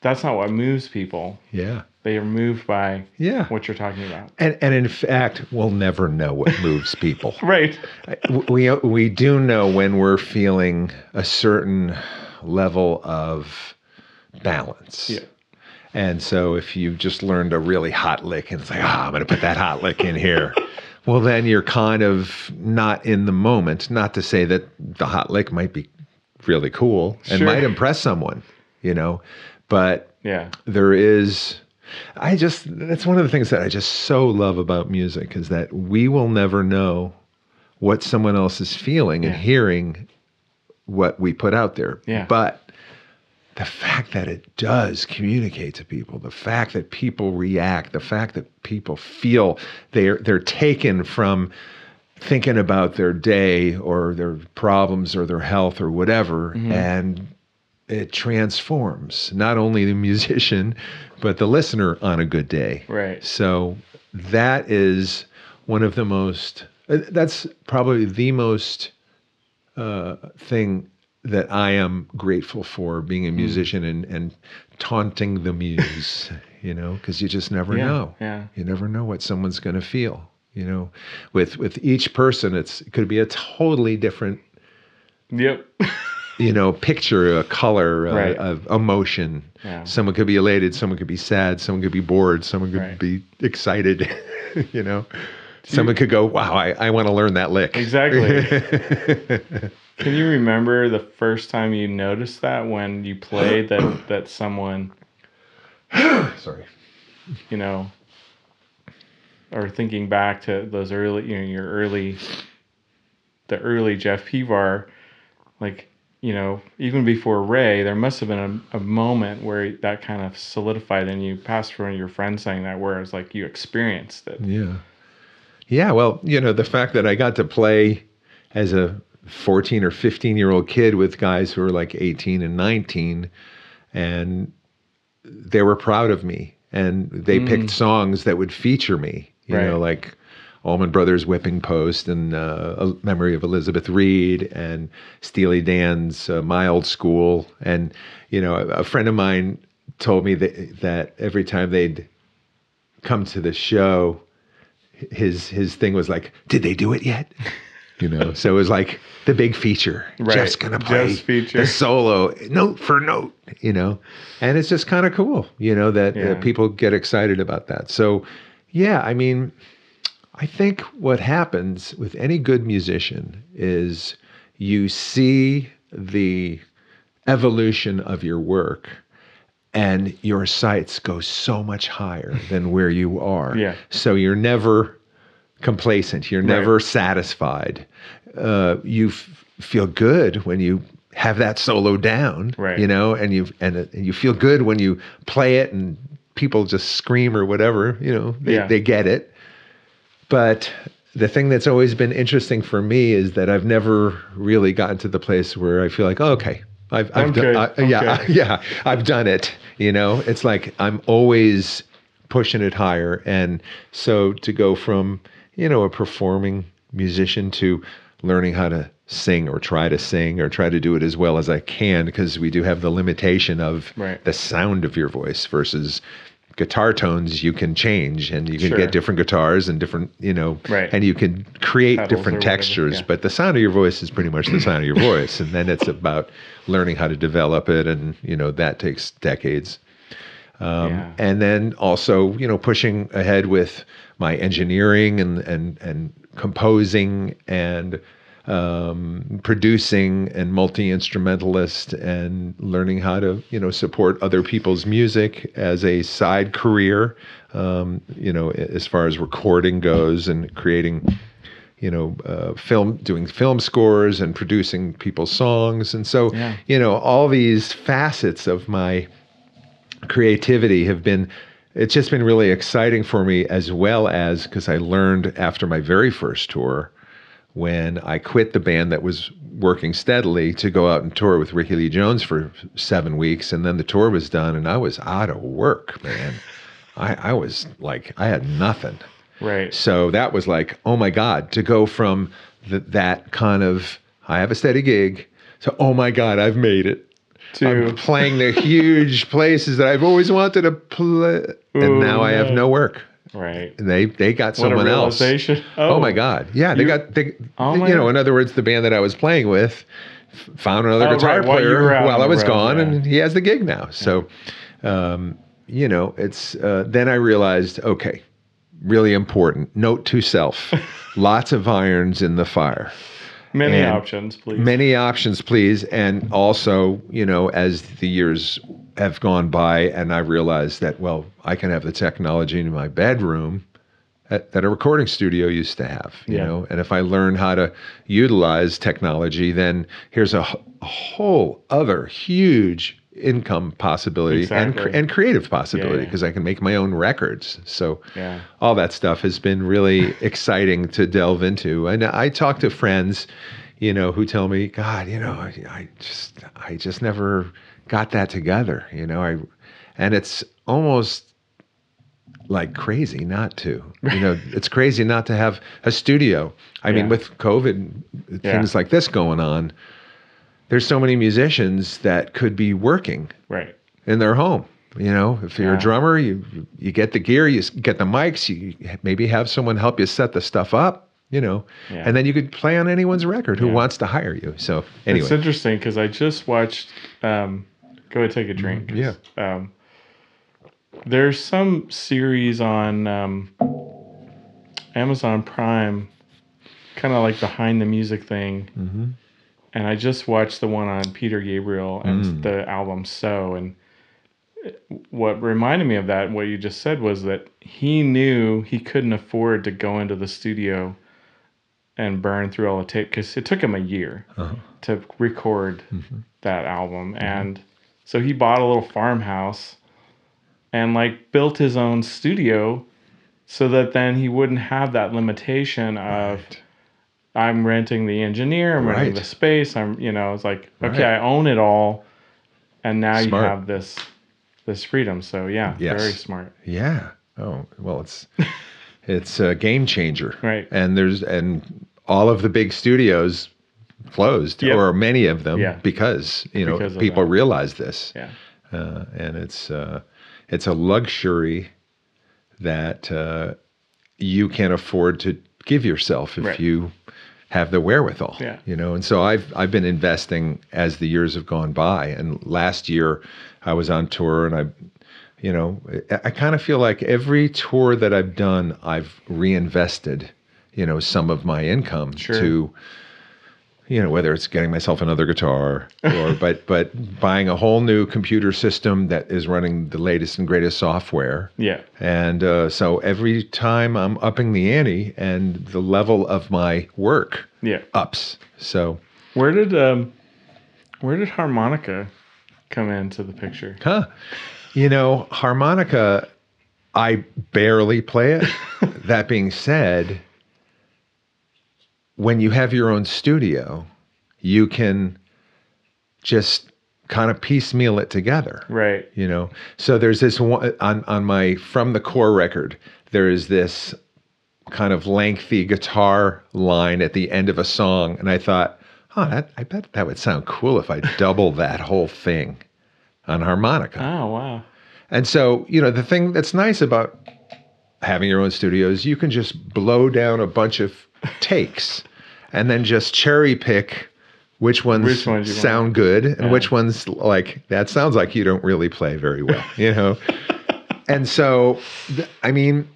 that's not what moves people. yeah. They are moved by Yeah. what you're talking about. And and in fact, we'll never know what moves people. Right. we we do know when we're feeling a certain level of balance. Yeah. And so if you just learned a really hot lick and it's like, ah, I'm going to put that hot lick in here. Well, then you're kind of not in the moment. Not to say that the hot lick might be really cool and Sure. might impress someone, you know, but Yeah. there is i just that's one of the things that i just so love about music is that we will never know what someone else is feeling and hearing what we put out there Yeah. but the fact that it does communicate to people the fact that people react the fact that people feel they're they're taken from thinking about their day or their problems or their health or whatever and it transforms not only the musician but the listener on a good day Right. so that is one of the most uh, that's probably the most uh, thing that I am grateful for being Hmm. a musician and, and taunting the muse, you know, because you just never Yeah, know. yeah. You never know what someone's going to feel. You know, with with each person, it's it could be a totally different Yep. you know, picture, a color, a, Right. a emotion. Yeah. Someone could be elated, someone could be sad, someone could be bored, someone could Right. be excited. you know, someone could go, "Wow, I, I want to learn that lick." Exactly. Can you remember the first time you noticed that when you played that that someone, Sorry. you know, or thinking back to those early, you know, your early, the early Jeff Pevar, like, you know, even before Ray, there must have been a, a moment where that kind of solidified and you passed from your friends saying that, where it's like you experienced it. Yeah. Yeah. Well, you know, the fact that I got to play as a 14 or 15 year old kid with guys who were like 18 and 19, and they were proud of me. And they picked songs that would feature me, you know, like Allman Brothers Whipping Post and uh, A Memory of Elizabeth Reed and Steely Dan's uh, My Old School. And, you know, a, a friend of mine told me that, that every time they'd come to the show, his his thing was like, "Did they do it yet?" You know, so it was like the big feature. Right. Jeff's gonna play Jeff's feature. the solo note for note. You know, and it's just kind of cool. You know that uh, Yeah. people get excited about that. So, yeah, I mean, I think what happens with any good musician is you see the evolution of your work and your sights go so much higher than where you are. Yeah. So you're never complacent. You're never satisfied. Uh, you f- feel good when you have that solo down, Right. you know, and you and, and you feel good when you play it and people just scream or whatever, you know, they, Yeah. they get it. But the thing that's always been interesting for me is that I've never really gotten to the place where I feel like, oh, okay, I've, I've done, good. I- I'm yeah, yeah, I've done it. You know, it's like I'm always pushing it higher. And so to go from, you know, a performing musician to learning how to sing or try to sing or try to do it as well as I can, because we do have the limitation of Right. the sound of your voice versus guitar tones you can change and you can Sure. get different guitars and different you know Right. and you can create Pedals different textures yeah. but the sound of your voice is pretty much the sound of your voice and then it's about learning how to develop it and you know that takes decades um, Yeah. and then also you know pushing ahead with my engineering and and and composing and um, producing and multi instrumentalist and learning how to you know support other people's music as a side career. Um, you know, as far as recording goes and creating you know, uh, film, doing film scores and producing people's songs. And so, Yeah. you know, all these facets of my creativity have been, it's just been really exciting for me as well as because I learned after my very first tour when I quit the band that was working steadily to go out and tour with Rickie Lee Jones for seven weeks. And then the tour was done and I was out of work, man. I, I was like, I had nothing. Right. So that was like, oh my God, to go from th- that kind of, I have a steady gig, to, oh my God, I've made it. To I'm playing the huge places that I've always wanted to play. And Ooh, now I have no work. right. And they, they got someone else. realization. Oh, my God. Yeah, they You- got, they, Oh you know, God. in other words, the band that I was playing with found another Oh, guitar right, player out while I was road, gone, yeah. and he has the gig now. So, um, you know, it's uh, then I realized, okay, really important. Note to self: lots of irons in the fire. Many And options, please. Many options, please. And also, you know, as the years have gone by, and I realized that, well, I can have the technology in my bedroom that, that a recording studio used to have, you Yeah. know. And if I learn how to utilize technology, then here's a whole other huge income possibility and Exactly. and creative possibility yeah. because I can make my own records. So Yeah. all that stuff has been really exciting to delve into. And I talk to friends, you know, who tell me, God, you know, I, I just, I just never got that together, you know, I, and it's almost like crazy not to, you know, it's crazy not to have a studio. I mean, with COVID, Yeah. things like this going on, there's so many musicians that could be working Right. in their home. You know, if you're Yeah. a drummer, you you get the gear, you get the mics, you maybe have someone help you set the stuff up. you know, Yeah. and then you could play on anyone's record who Yeah. wants to hire you. So anyway, It's interesting because I just watched. Um, go ahead, take a drink. yeah. Um, there's some series on um, Amazon Prime, kind of like behind the music thing, Mm-hmm. And I just watched the one on Peter Gabriel and Mm. the album So, and what reminded me of that, what you just said, was that he knew he couldn't afford to go into the studio and burn through all the tape because it took him a year Uh-huh. to record Mm-hmm. that album and so he bought a little farmhouse and like built his own studio so that then he wouldn't have that limitation of Right. I'm renting the engineer i'm renting Right. the space i'm you know it's like okay Right. i own it all and now Smart. you have this this freedom so yeah Yes. very smart Yeah. Oh well, it's it's a game changer. Right. And there's and all of the big studios closed, Yep. or many of them, Yeah. because you know Because people that. realize this, yeah uh, and it's uh, it's a luxury that uh, you can afford to give yourself if Right. you have the wherewithal. Yeah. You know, and so I've I've been investing as the years have gone by. And last year I was on tour and I you know, I, I kind of feel like every tour that I've done, I've reinvested, you know, some of my income Sure. to you know whether it's getting myself another guitar or but but buying a whole new computer system that is running the latest and greatest software yeah and uh, so every time I'm upping the ante and the level of my work yeah ups. So, where did um where did harmonica come into the picture huh? You know, harmonica, I barely play it. that being said, when you have your own studio, you can just kind of piecemeal it together. right. You know? So there's this one on on my from the core record there is this kind of lengthy guitar line at the end of a song and i thought oh that i bet that would sound cool if i double that whole thing on harmonica. Oh wow. And so you know the thing that's nice about having your own studio is you can just blow down a bunch of takes and then just cherry pick which ones, Which ones want. sound good and Yeah. which ones like that sounds like you don't really play very well you know and so i mean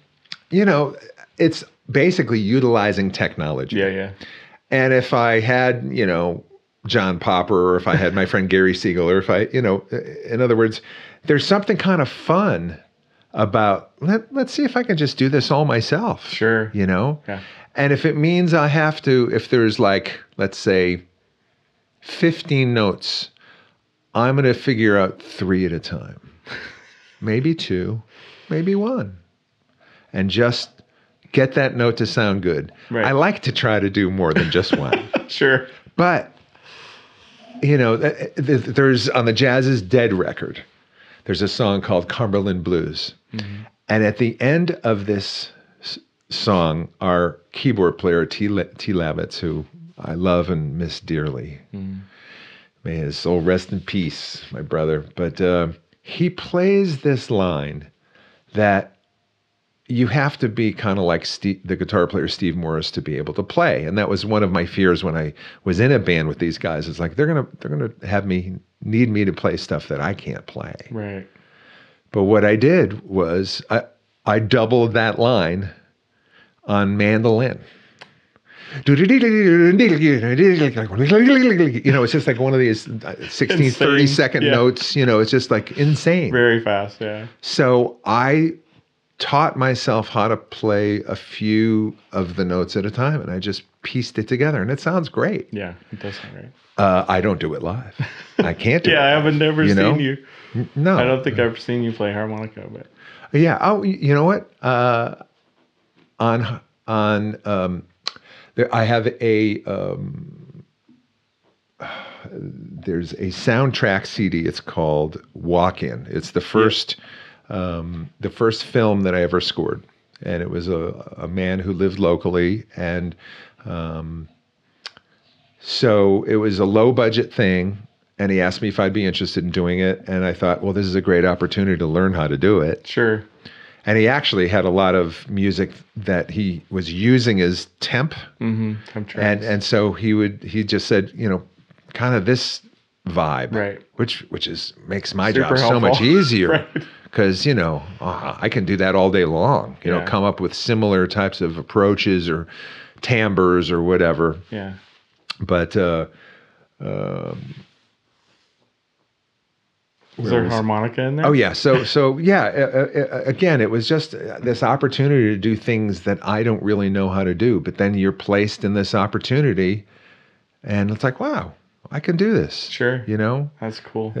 you know it's basically utilizing technology yeah yeah and if I had, you know, John Popper, or if I had my friend Gary Siegel, or if I, you know, in other words, there's something kind of fun about let, let's see if I can just do this all myself. Sure. You know? Yeah. And if it means I have to, if there's like, let's say, 15 notes, I'm going to figure out three at a time, maybe two, maybe one, and just get that note to sound good. Right. I like to try to do more than just one. Sure. But you know, th- th- there's on the Jazz's Dead record. There's a song called Cumberland Blues, mm-hmm. and at the end of this song, our keyboard player T. Le- T. Lavitz, who I love and miss dearly, may his soul rest in peace, my brother. But uh, he plays this line that you have to be kind of like Steve, the guitar player Steve Morse to be able to play, and that was one of my fears when I was in a band with these guys. It's like they're gonna they're gonna have me need me to play stuff that I can't play. Right. But what I did was I I doubled that line on mandolin. You know, it's just like one of these 16, 30 Insane. second Yeah. notes. You know, it's just like insane. Very fast. Yeah. So I taught myself how to play a few of the notes at a time, and I just pieced it together, and it sounds great. Yeah. It does sound great. Uh, I don't do it live. I can't do Yeah, I haven't never You seen you. No, I don't think I've seen you play harmonica, but Yeah. Oh, you know what? Uh, on on um, there, I have a um, there's a soundtrack CD. It's called Walk In. It's the first um, the first film that I ever scored, and it was a a man who lived locally, and um, so it was a low budget thing. And he asked me if I'd be interested in doing it, and I thought, well, this is a great opportunity to learn how to do it sure. And he actually had a lot of music that he was using as temp, Mm-hmm. Temp and and so he would he just said you know, kind of this vibe, Right. Which which is makes my Super job so much helpful. easier. Right. Because you know uh, I can do that all day long. You know, come up with similar types of approaches or timbres or whatever yeah. but uh, um, Where there was- harmonica in there? oh yeah, so so yeah. Uh, uh, again, it was just uh, this opportunity to do things that I don't really know how to do. But then you're placed in this opportunity, and it's like, wow, I can do this. Sure. You know, That's cool.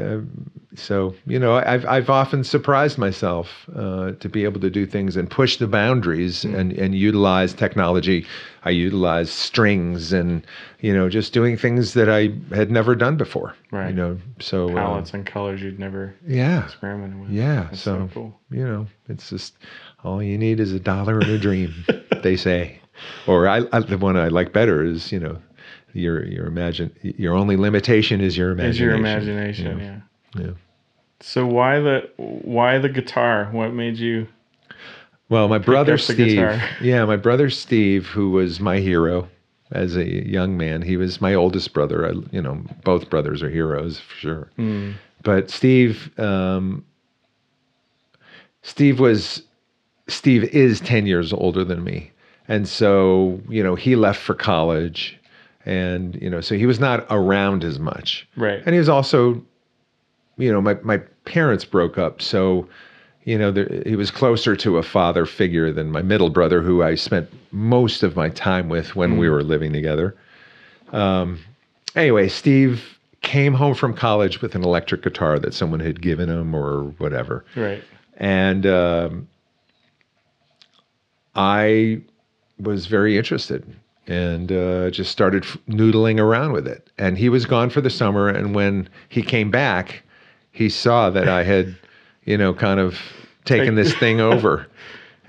so you know, I've I've often surprised myself uh, to be able to do things and push the boundaries Mm. and and utilize technology. I utilize strings and you know just doing things that I had never done before. Right. You know, so uh, Palettes and colors you'd never yeah, experimented with. yeah. That's so so cool. you know, it's just all you need is a dollar and a dream. they say, or I, I the one I like better is you know. Your your imagine your only limitation is your imagination. Is your imagination, know? yeah. Yeah. So why the why the guitar? What made you Well, my brother Steve. Yeah, my brother Steve, who was my hero as a young man. He was my oldest brother. I, you know, both brothers are heroes for sure. Mm. But Steve, um, Steve was, Steve is ten years older than me, and so you know he left for college, and you know so he was not around as much. Right. And he was also, you know, my, my parents broke up. So, you know, there, he was closer to a father figure than my middle brother, who I spent most of my time with when we were living together. Um, anyway, Steve came home from college with an electric guitar that someone had given him or whatever. Right. And um, I was very interested and uh, just started noodling around with it. And he was gone for the summer. And when he came back, he saw that I had, you know, kind of taken this thing over.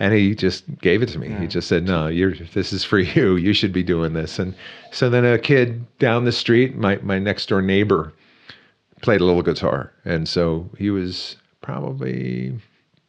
And he just gave it to me. He just said, "No, you're. This is for you. You should be doing this." And so then a kid down the street, my my next door neighbor, played a little guitar, and so he was probably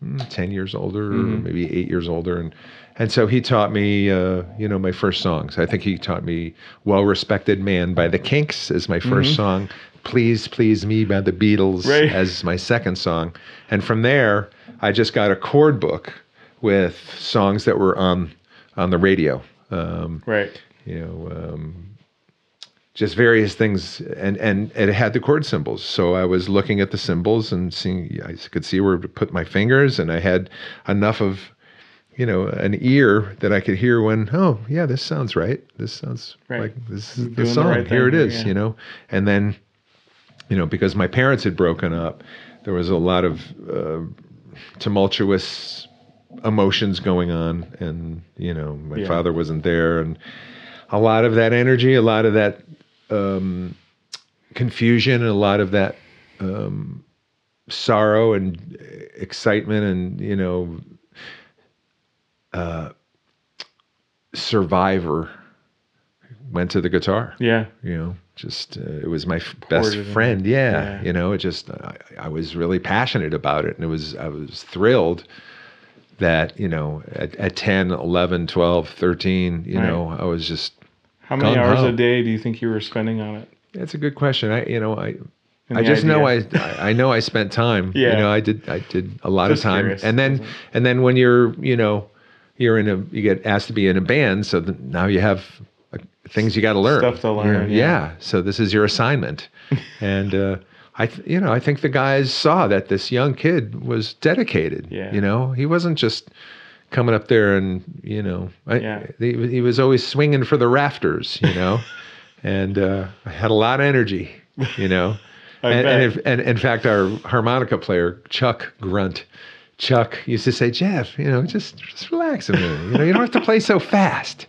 mm, 10 years older, or maybe eight years older. And, and so he taught me, uh, you know, my first songs. I think he taught me Well Respected Man by the Kinks as my 1st song, Please Please Me by the Beatles Right. as my second song. And from there, I just got a chord book with songs that were on, on the radio. Um, Right. you know, um, just various things, and and it had the chord symbols. So I was looking at the symbols and seeing, I could see where to put my fingers, and I had enough of, you know, an ear that I could hear when, oh yeah, this sounds right. This sounds Right. like this is the doing the song. right here it thing here, is, yeah. you know, and then, you know, because my parents had broken up, there was a lot of uh, tumultuous emotions going on and you know my Yeah. father wasn't there and a lot of that energy a lot of that um, confusion and a lot of that um, sorrow and excitement and you know uh, survivor went to the guitar Yeah. you know just uh, it was my f- best Poured it in. friend yeah, Yeah. you know it just I, I was really passionate about it and it was i was thrilled that you know at, at 10 11 12 13 you Right. know i was just How many hours ho. a day do you think you were spending on it? that's a good question i you know i I just know I. I I know I spent time. Yeah. You know, I did I did a lot Just of time. curious. And then and then when you're, you know, you're in a you get asked to be in a band, so now you have uh, things you got to learn. Stuff to learn, yeah. Yeah. So this is your assignment. and uh I th- you know, I think the guys saw that this young kid was dedicated. Yeah. You know, he wasn't just coming up there and, you know, I, Yeah. he, he was always swinging for the rafters, you know. and uh I had a lot of energy, you know. I and, bet. and, if, and in fact, our harmonica player Chuck Grunt, Chuck used to say, "Jeff, you know, just just relax a minute. You know, you don't have to play so fast.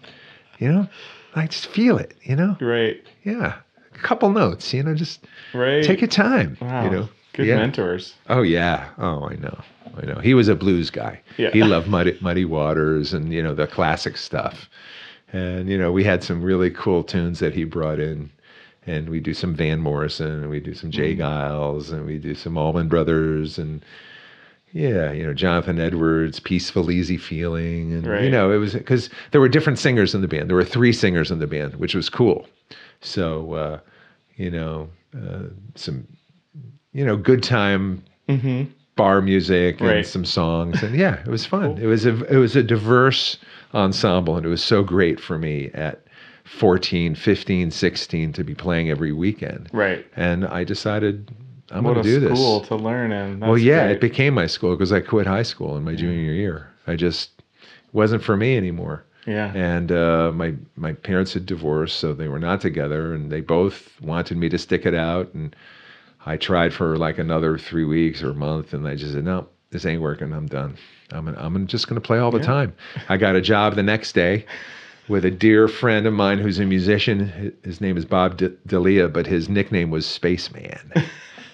You know, like just feel it. You know, Right. yeah, a couple notes. You know, just Right. take your time. Wow. You know, Good yeah. mentors. Oh yeah. Oh, I know. I know. He was a blues guy. Yeah. He loved Muddy, Muddy Waters and you know the classic stuff. And you know we had some really cool tunes that he brought in, and we do some Van Morrison and we do some Jay Mm. Geils and we do some Allman Brothers and yeah, you know, Jonathan Edwards, Peaceful Easy Feeling. And, you know, it was because there were different singers in the band. There were three singers in the band, which was cool. So, uh, you know, uh, some, you know, good time bar music and Right. some songs. And yeah, it was fun. It was a, it was a diverse ensemble. And it was so great for me at 14, 15, 16 to be playing every weekend. Right. And I decided I'm going to do this. school to learn in. Well, yeah, great. it became my school because I quit high school in my junior year. I just wasn't for me anymore. Yeah. And uh, my my parents had divorced, so they were not together, and they both wanted me to stick it out. And I tried for like another three weeks or a month, and I just said, no, this ain't working. I'm done. I'm I'm just going to play all the time. I got a job the next day with a dear friend of mine who's a musician. His- His name is Bob D- Delia, but his nickname was Spaceman.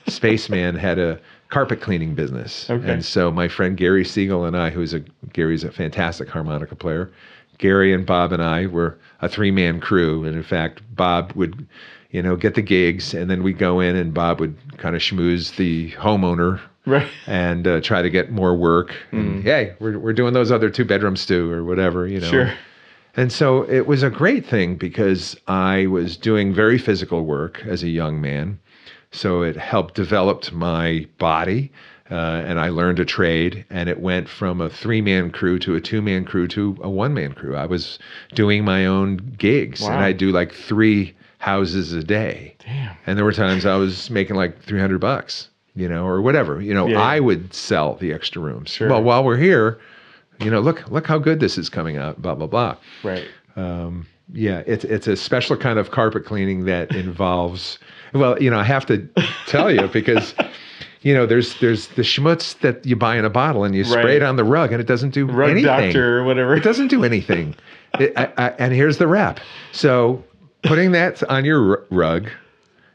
Spaceman had a carpet cleaning business. Okay. And so my friend Gary Siegel and I, who's a Gary's a fantastic harmonica player, Gary and Bob and I were a three-man crew. And in fact, Bob would, you know, get the gigs, and then we'd go in, and Bob would kind of schmooze the homeowner Right. and uh, try to get more work. And, hey, we're we're doing those other two bedrooms too, or whatever, you know. Sure. And so it was a great thing because I was doing very physical work as a young man. So it helped develop my body. Uh, and I learned a trade, and it went from a three man crew to a two man crew to a one man crew. I was doing my own gigs, and Wow. I do like three houses a day. Damn. And there were times I was making like 300 bucks, you know, or whatever. You know, Yeah. I would sell the extra rooms. Sure. Well, while we're here, you know, look, look how good this is coming out, blah, blah, blah. Right. Um, yeah, it's, it's a special kind of carpet cleaning that involves, well, you know, I have to tell you because, you know, there's, there's the schmutz that you buy in a bottle and you spray Right. it on the rug and it doesn't do Rug anything. doctor or whatever. It doesn't do anything. It, I, I, and here's the wrap. So putting that on your r- rug,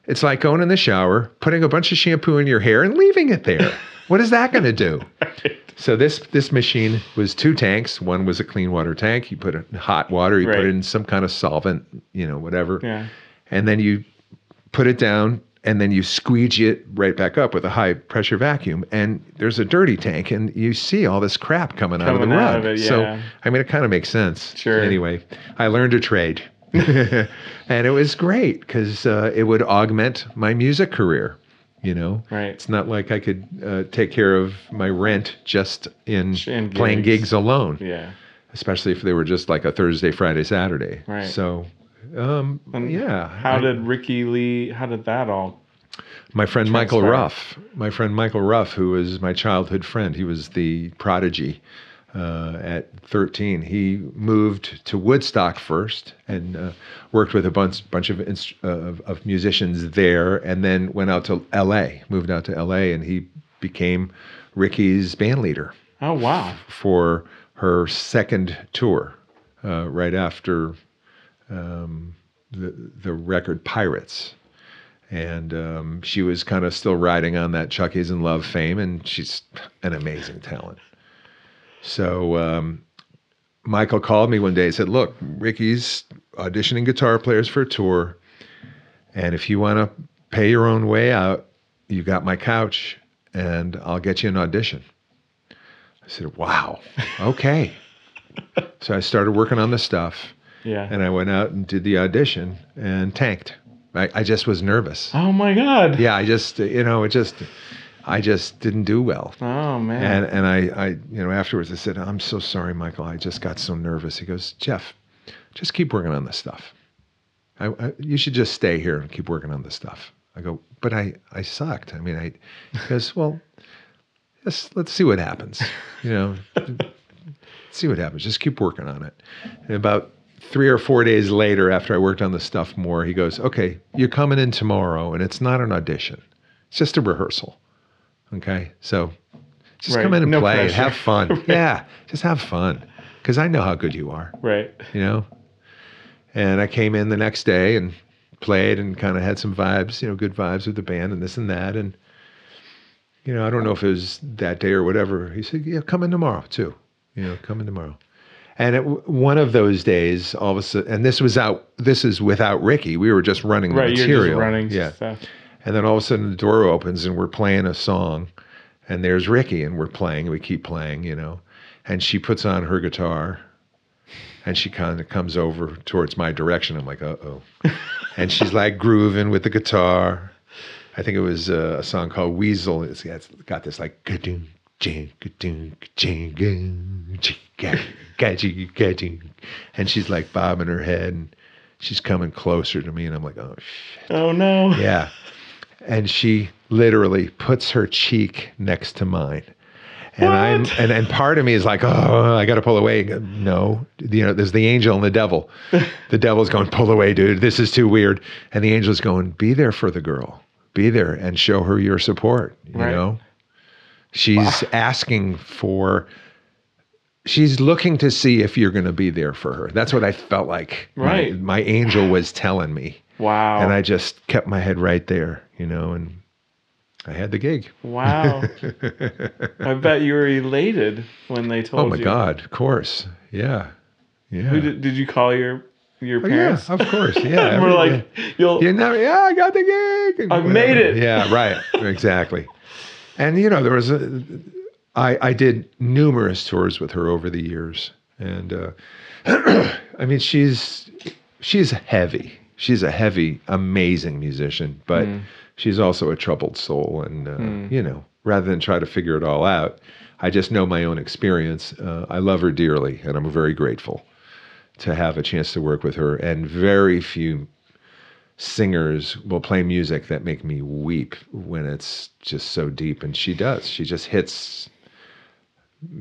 it's like going in the shower, putting a bunch of shampoo in your hair, and leaving it there. What is that going to do? So this this machine was two tanks. One was a clean water tank. You put it in hot water. You put it in some kind of solvent, you know, whatever, Yeah. and then you put it down. And then you squeegee it right back up with a high pressure vacuum, and there's a dirty tank, and you see all this crap coming, out of the Coming out rug. of it, So. I mean, it kind of makes sense. Sure. Anyway, I learned a trade, and it was great because uh, it would augment my music career. You know, Right. It's not like I could uh, take care of my rent just in, In playing gigs. gigs alone, Yeah. especially if they were just like a Thursday, Friday, Saturday. Right. So, um, And yeah. How I- did Rickie Lee? How did that all? my friend Michael? Ruff, my friend Michael Ruff, who was my childhood friend, he was the prodigy uh, at 13. He moved to Woodstock first and uh, worked with a bunch bunch of, inst- uh, of of musicians there, and then went out to L.A. Moved out to L.A. and he became Rickie's band leader Oh wow. for her second tour, uh, right after um, the the record Pirates, and um, she was kind of still riding on that Chuck E.'s in Love fame, and she's an amazing talent. So um, Michael called me one day and said, "Look, Rickie's auditioning guitar players for a tour, and if you want to pay your own way out, you got my couch, and I'll get you an audition." I said, "Wow, okay." so I started working on the stuff, Yeah. and I went out and did the audition and tanked. I, I just was nervous. oh my God. Yeah, I just, you know, it just, I just didn't do well. Oh man. And and I, I, you know, afterwards I said, I'm so sorry, Michael. I just got so nervous. He goes, Jeff, just keep working on this stuff. I, I, you should just stay here and keep working on this stuff. I go, but I, I sucked. I mean, I, he goes, well, let's let's see what happens. You know, see what happens. Just keep working on it. And about three or four days later, after I worked on the stuff more, he goes, okay, you're coming in tomorrow, and it's not an audition. It's just a rehearsal. Okay, so just Right, come in and no play and pressure. have fun. Yeah, just have fun because I know how good you are. right. You know. And I came in the next day and played and kind of had some vibes, you know, good vibes with the band and this and that. And you know, I don't know if it was that day or whatever. He said, "Yeah, come in tomorrow too. You know, come in tomorrow." And it, one of those days, all of a sudden, and this was out. This is without Rickie. We were just running the Right. You're just running yeah. stuff. And then all of a sudden the door opens and we're playing a song. and there's Rickie, and we're playing, we keep playing, you know, and she puts on her guitar, and she kind of comes over towards my direction. I'm like, uh oh, and she's like grooving with the guitar. I think it was uh, a song called Weasel. It's, it's got this like ka-doom, jing, ka-doom, ka-jing, ga- jing, ga- ga-jing, ga-jing. and she's like bobbing her head and she's coming closer to me and I'm like, oh shit. Oh no. Yeah. And she literally puts her cheek next to mine. And I'm and, and part of me is like, oh, I gotta pull away. No, you know, there's the angel and the devil. the devil's going, pull away, dude. This is too weird. And the angel's going, be there for the girl. Be there and show her your support. You Right. know? She's asking for she's looking to see if you're gonna be there for her. That's what I felt like Right. my angel was telling me Wow. and I just kept my head right there, you know, and I had the gig. wow. I bet you were elated when they told you. Oh my you. God, of course, yeah, yeah, Who did, did you call your your Oh, yeah, parents? of course, yeah. We're like, you'll. you know, yeah, I got the gig. I made it. Yeah, right, exactly. And you know, there was a, I I did numerous tours with her over the years, and uh, I mean, she's she's heavy. She's a heavy, amazing musician, but Hmm. she's also a troubled soul. And uh, you know, rather than try to figure it all out, I just know my own experience. Uh, I love her dearly, and I'm very grateful to have a chance to work with her. And very few singers will play music that make me weep when it's just so deep, and she does. She just hits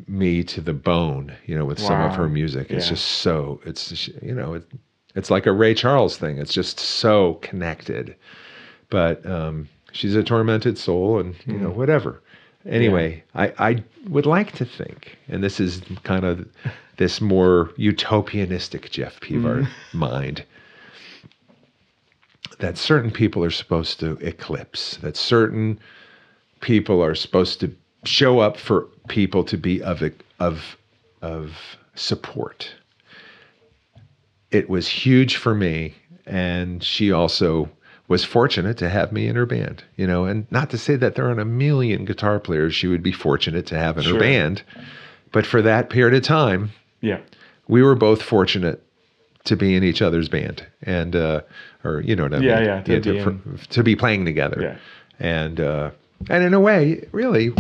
me to the bone, you know, with some of her music. It's Yeah. just so it's you know it, it's like a Ray Charles thing. It's just so connected. But um, she's a tormented soul, and you know whatever. Anyway, I, I would like to think, and this is kind of this more utopianistic Jeff Pevar mind, that certain people are supposed to eclipse, that certain people are supposed to show up for people to be of of of support. It was huge for me, and she also was fortunate to have me in her band. You know, and not to say that there aren't a million guitar players she would be fortunate to have in Sure. her band, but for that period of time, yeah. we were both fortunate to be in each other's band and uh or you know what I Yeah, mean yeah, to be to, for- to be playing together Yeah. and uh and in a way really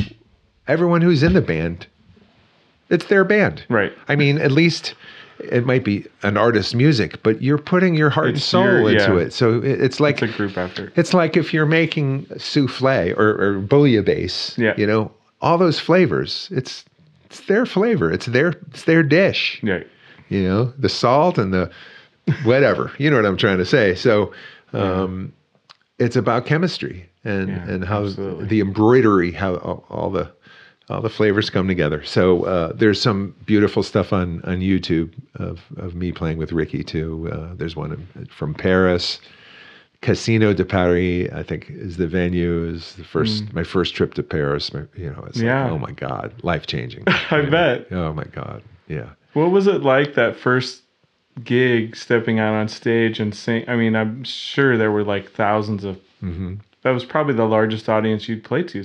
everyone who's in the band it's their band Right. I mean at least it might be an artist's music but you're putting your heart and soul your- into yeah. it so it- it's like It's a group effort. it's like if you're making souffle or, or bouillabaisse, Yeah. you know, all those flavors. It's it's their flavor. It's their it's their dish. Yeah. You know, the salt and the whatever. you know what I'm trying to say. So um, it's about chemistry and Yeah, and how absolutely. the embroidery, how all, all the all the flavors come together. So uh, there's some beautiful stuff on on YouTube of of me playing with Rickie too. Uh, there's one from Paris. Casino de Paris, I think, is the venue. Is the first my first trip to Paris. My, you know, it's Mm. Yeah. like, oh my god, life changing. I bet. Oh my god, yeah. What was it like that first gig stepping out on stage and sing? I mean, I'm sure there were like thousands of. Mm-hmm. That was probably the largest audience you'd play to.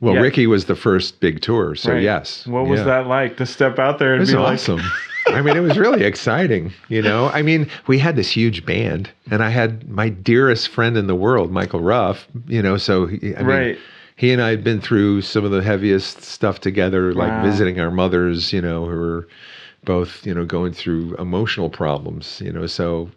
Well, Yeah. Rickie was the first big tour, so Right. yes. What was Yeah. that like to step out there It and was be awesome. like, I mean, it was really exciting. You know, I mean, we had this huge band, and I had my dearest friend in the world, Michael Ruff. You know, so he, I mean, Right. he and I had been through some of the heaviest stuff together, like Wow. visiting our mothers. You know, who were both, you know, going through emotional problems. You know, so.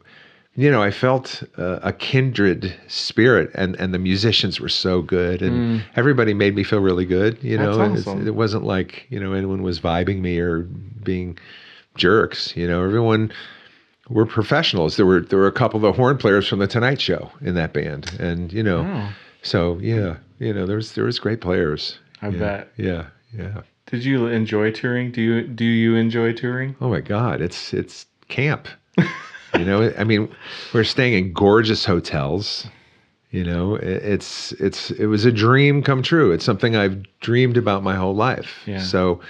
You know, I felt uh, a kindred spirit, and, and the musicians were so good, and everybody made me feel really good. You Mm. Know, awesome. it wasn't like you know anyone was vibing me or being jerks. You know, everyone were professionals. There were there were a couple of the horn players from the Tonight Show in that band, and you know, Oh. so yeah, you know, there was there was great players. I yeah, bet. Yeah, yeah. Did you enjoy touring? Do you do you enjoy touring? Oh my God, it's it's camp. you know, I mean, we're staying in gorgeous hotels. You know, it, it's it's it was a dream come true. It's something I've dreamed about my whole life. Yeah. So,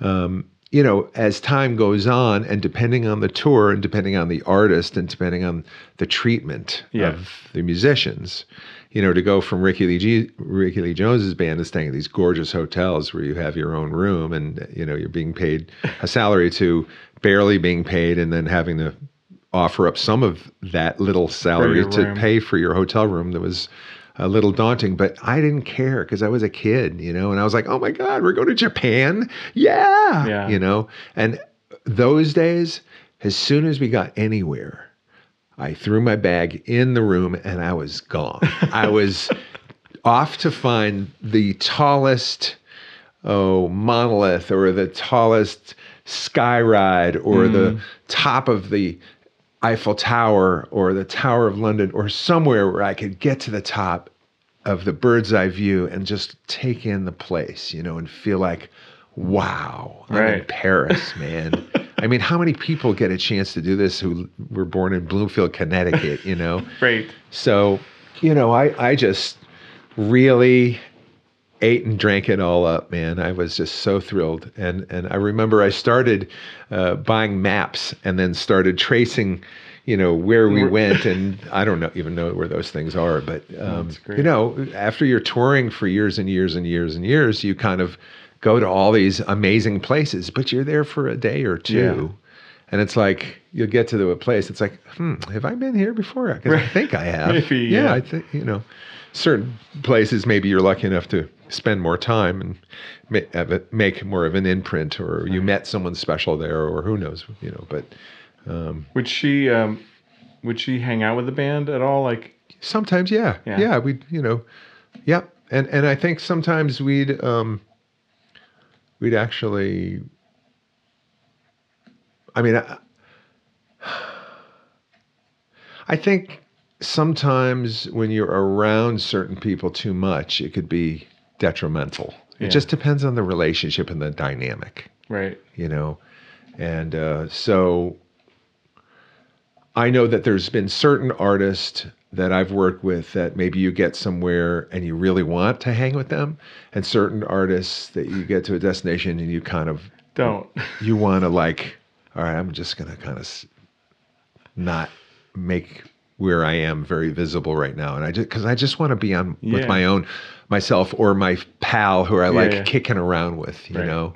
um, you know, as time goes on, and depending on the tour, and depending on the artist, and depending on the treatment Yeah. of the musicians, you know, to go from Rickie Lee, G- Rickie Lee Jones's band to staying at these gorgeous hotels where you have your own room, and you know, you're being paid a salary to barely being paid, and then having to offer up some of that little salary to room. pay for your hotel room. That was a little daunting, but I didn't care because I was a kid, you know, and I was like, oh my God, we're going to Japan. Yeah. Yeah. You know, and those days, as soon as we got anywhere, I threw my bag in the room and I was gone. I was off to find the tallest oh monolith or the tallest sky ride or the mm. top of the Eiffel Tower or the Tower of London or somewhere where I could get to the top of the bird's eye view and just take in the place, you know, and feel like, wow, I'm in Paris, man. I mean, how many people get a chance to do this who were born in Bloomfield, Connecticut, you know? Great. So, you know, I, I just really ate and drank it all up, man. I was just so thrilled. And and I remember I started uh, buying maps and then started tracing, you know, where we went. And I don't know even know where those things are, but um, you know, after you're touring for years and years and years and years, you kind of go to all these amazing places, but you're there for a day or two. Yeah. And it's like you'll get to the place. It's like, hmm, have I been here before? Because I think I have. Maybe, yeah, yeah. I think you know, certain places maybe you're lucky enough to spend more time and ma- have it- make more of an imprint, or you met someone special there, or who knows, you know. But Would she um, would she hang out with the band at all? Like, sometimes, yeah, Yeah. yeah, we, you know, yeah, and and I think sometimes we'd um, we'd actually. I mean, I, I think sometimes when you're around certain people too much, it could be detrimental. Yeah. It just depends on the relationship and the dynamic, right? you know. And uh, so I know that there's been certain artists that I've worked with that maybe you get somewhere and you really want to hang with them, and certain artists that you get to a destination and you kind of Don't. you want to like, all right, I'm just gonna kind of not make where I am very visible right now, and I just because I just want to be on with my own myself or my pal who I like yeah. kicking around with, you Right. know.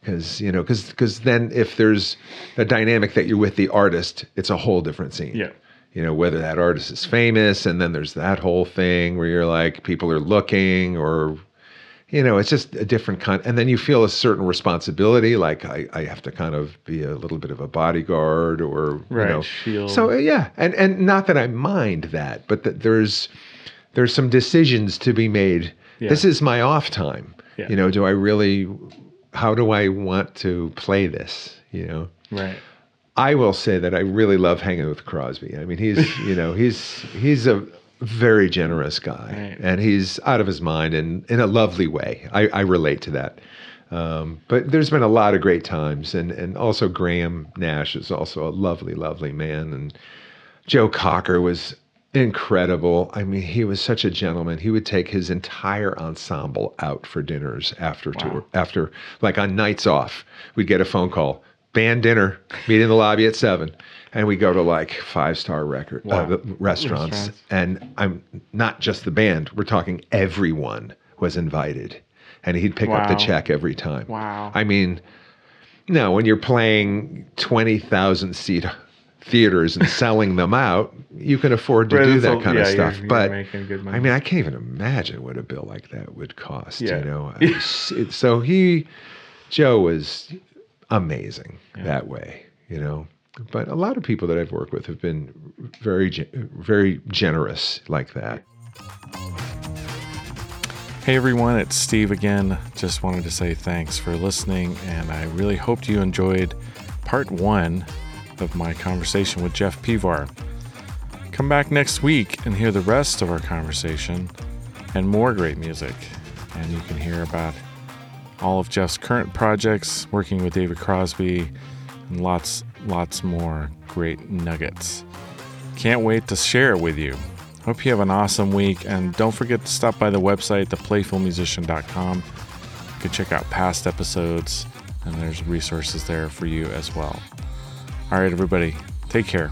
Because you know, because because then if there's a dynamic that you're with the artist, it's a whole different scene Yeah. You know whether that artist is famous and then there's that whole thing where you're like people are looking or you know it's just a different kind and then you feel a certain responsibility like i, I have to kind of be a little bit of a bodyguard or Right, you know shield. so uh, yeah and and not that i mind that but that there's there's some decisions to be made Yeah. this is my off time Yeah. you know do i really how do i want to play this you know Right. I will say that I really love hanging with Crosby. I mean, he's you know he's he's a very generous guy, Right. and he's out of his mind and in a lovely way. I, I relate to that. Um, but there's been a lot of great times, and and also Graham Nash is also a lovely, lovely man, and Joe Cocker was incredible. I mean, he was such a gentleman. He would take his entire ensemble out for dinners after tour, after like on nights off. We'd get a phone call, band dinner, meet in the lobby at seven, and we go to like five star record Wow. uh, restaurants. Restaurants. And I'm not just the band. We're talking everyone was invited, and he'd pick up the check every time. Wow. I mean, no, when you're playing 20,000 seat theaters and selling them out, you can afford to Right, do that kind yeah, of you're- stuff. you're but good money. I mean, I can't even imagine what a bill like that would cost, Yeah. you know. So he, Joe was amazing that way, you know. But a lot of people that I've worked with have been very, very generous like that. Hey everyone, it's Steve again. Just wanted to say thanks for listening, and I really hoped you enjoyed part one of my conversation with Jeff Pevar. Come back next week and hear the rest of our conversation and more great music. And you can hear about all of Jeff's current projects, working with David Crosby, and lots, lots more great nuggets. Can't wait to share it with you. Hope you have an awesome week, and don't forget to stop by the website, theplayfulmusician.com. You can check out past episodes and there's resources there for you as well. All right, everybody, take care.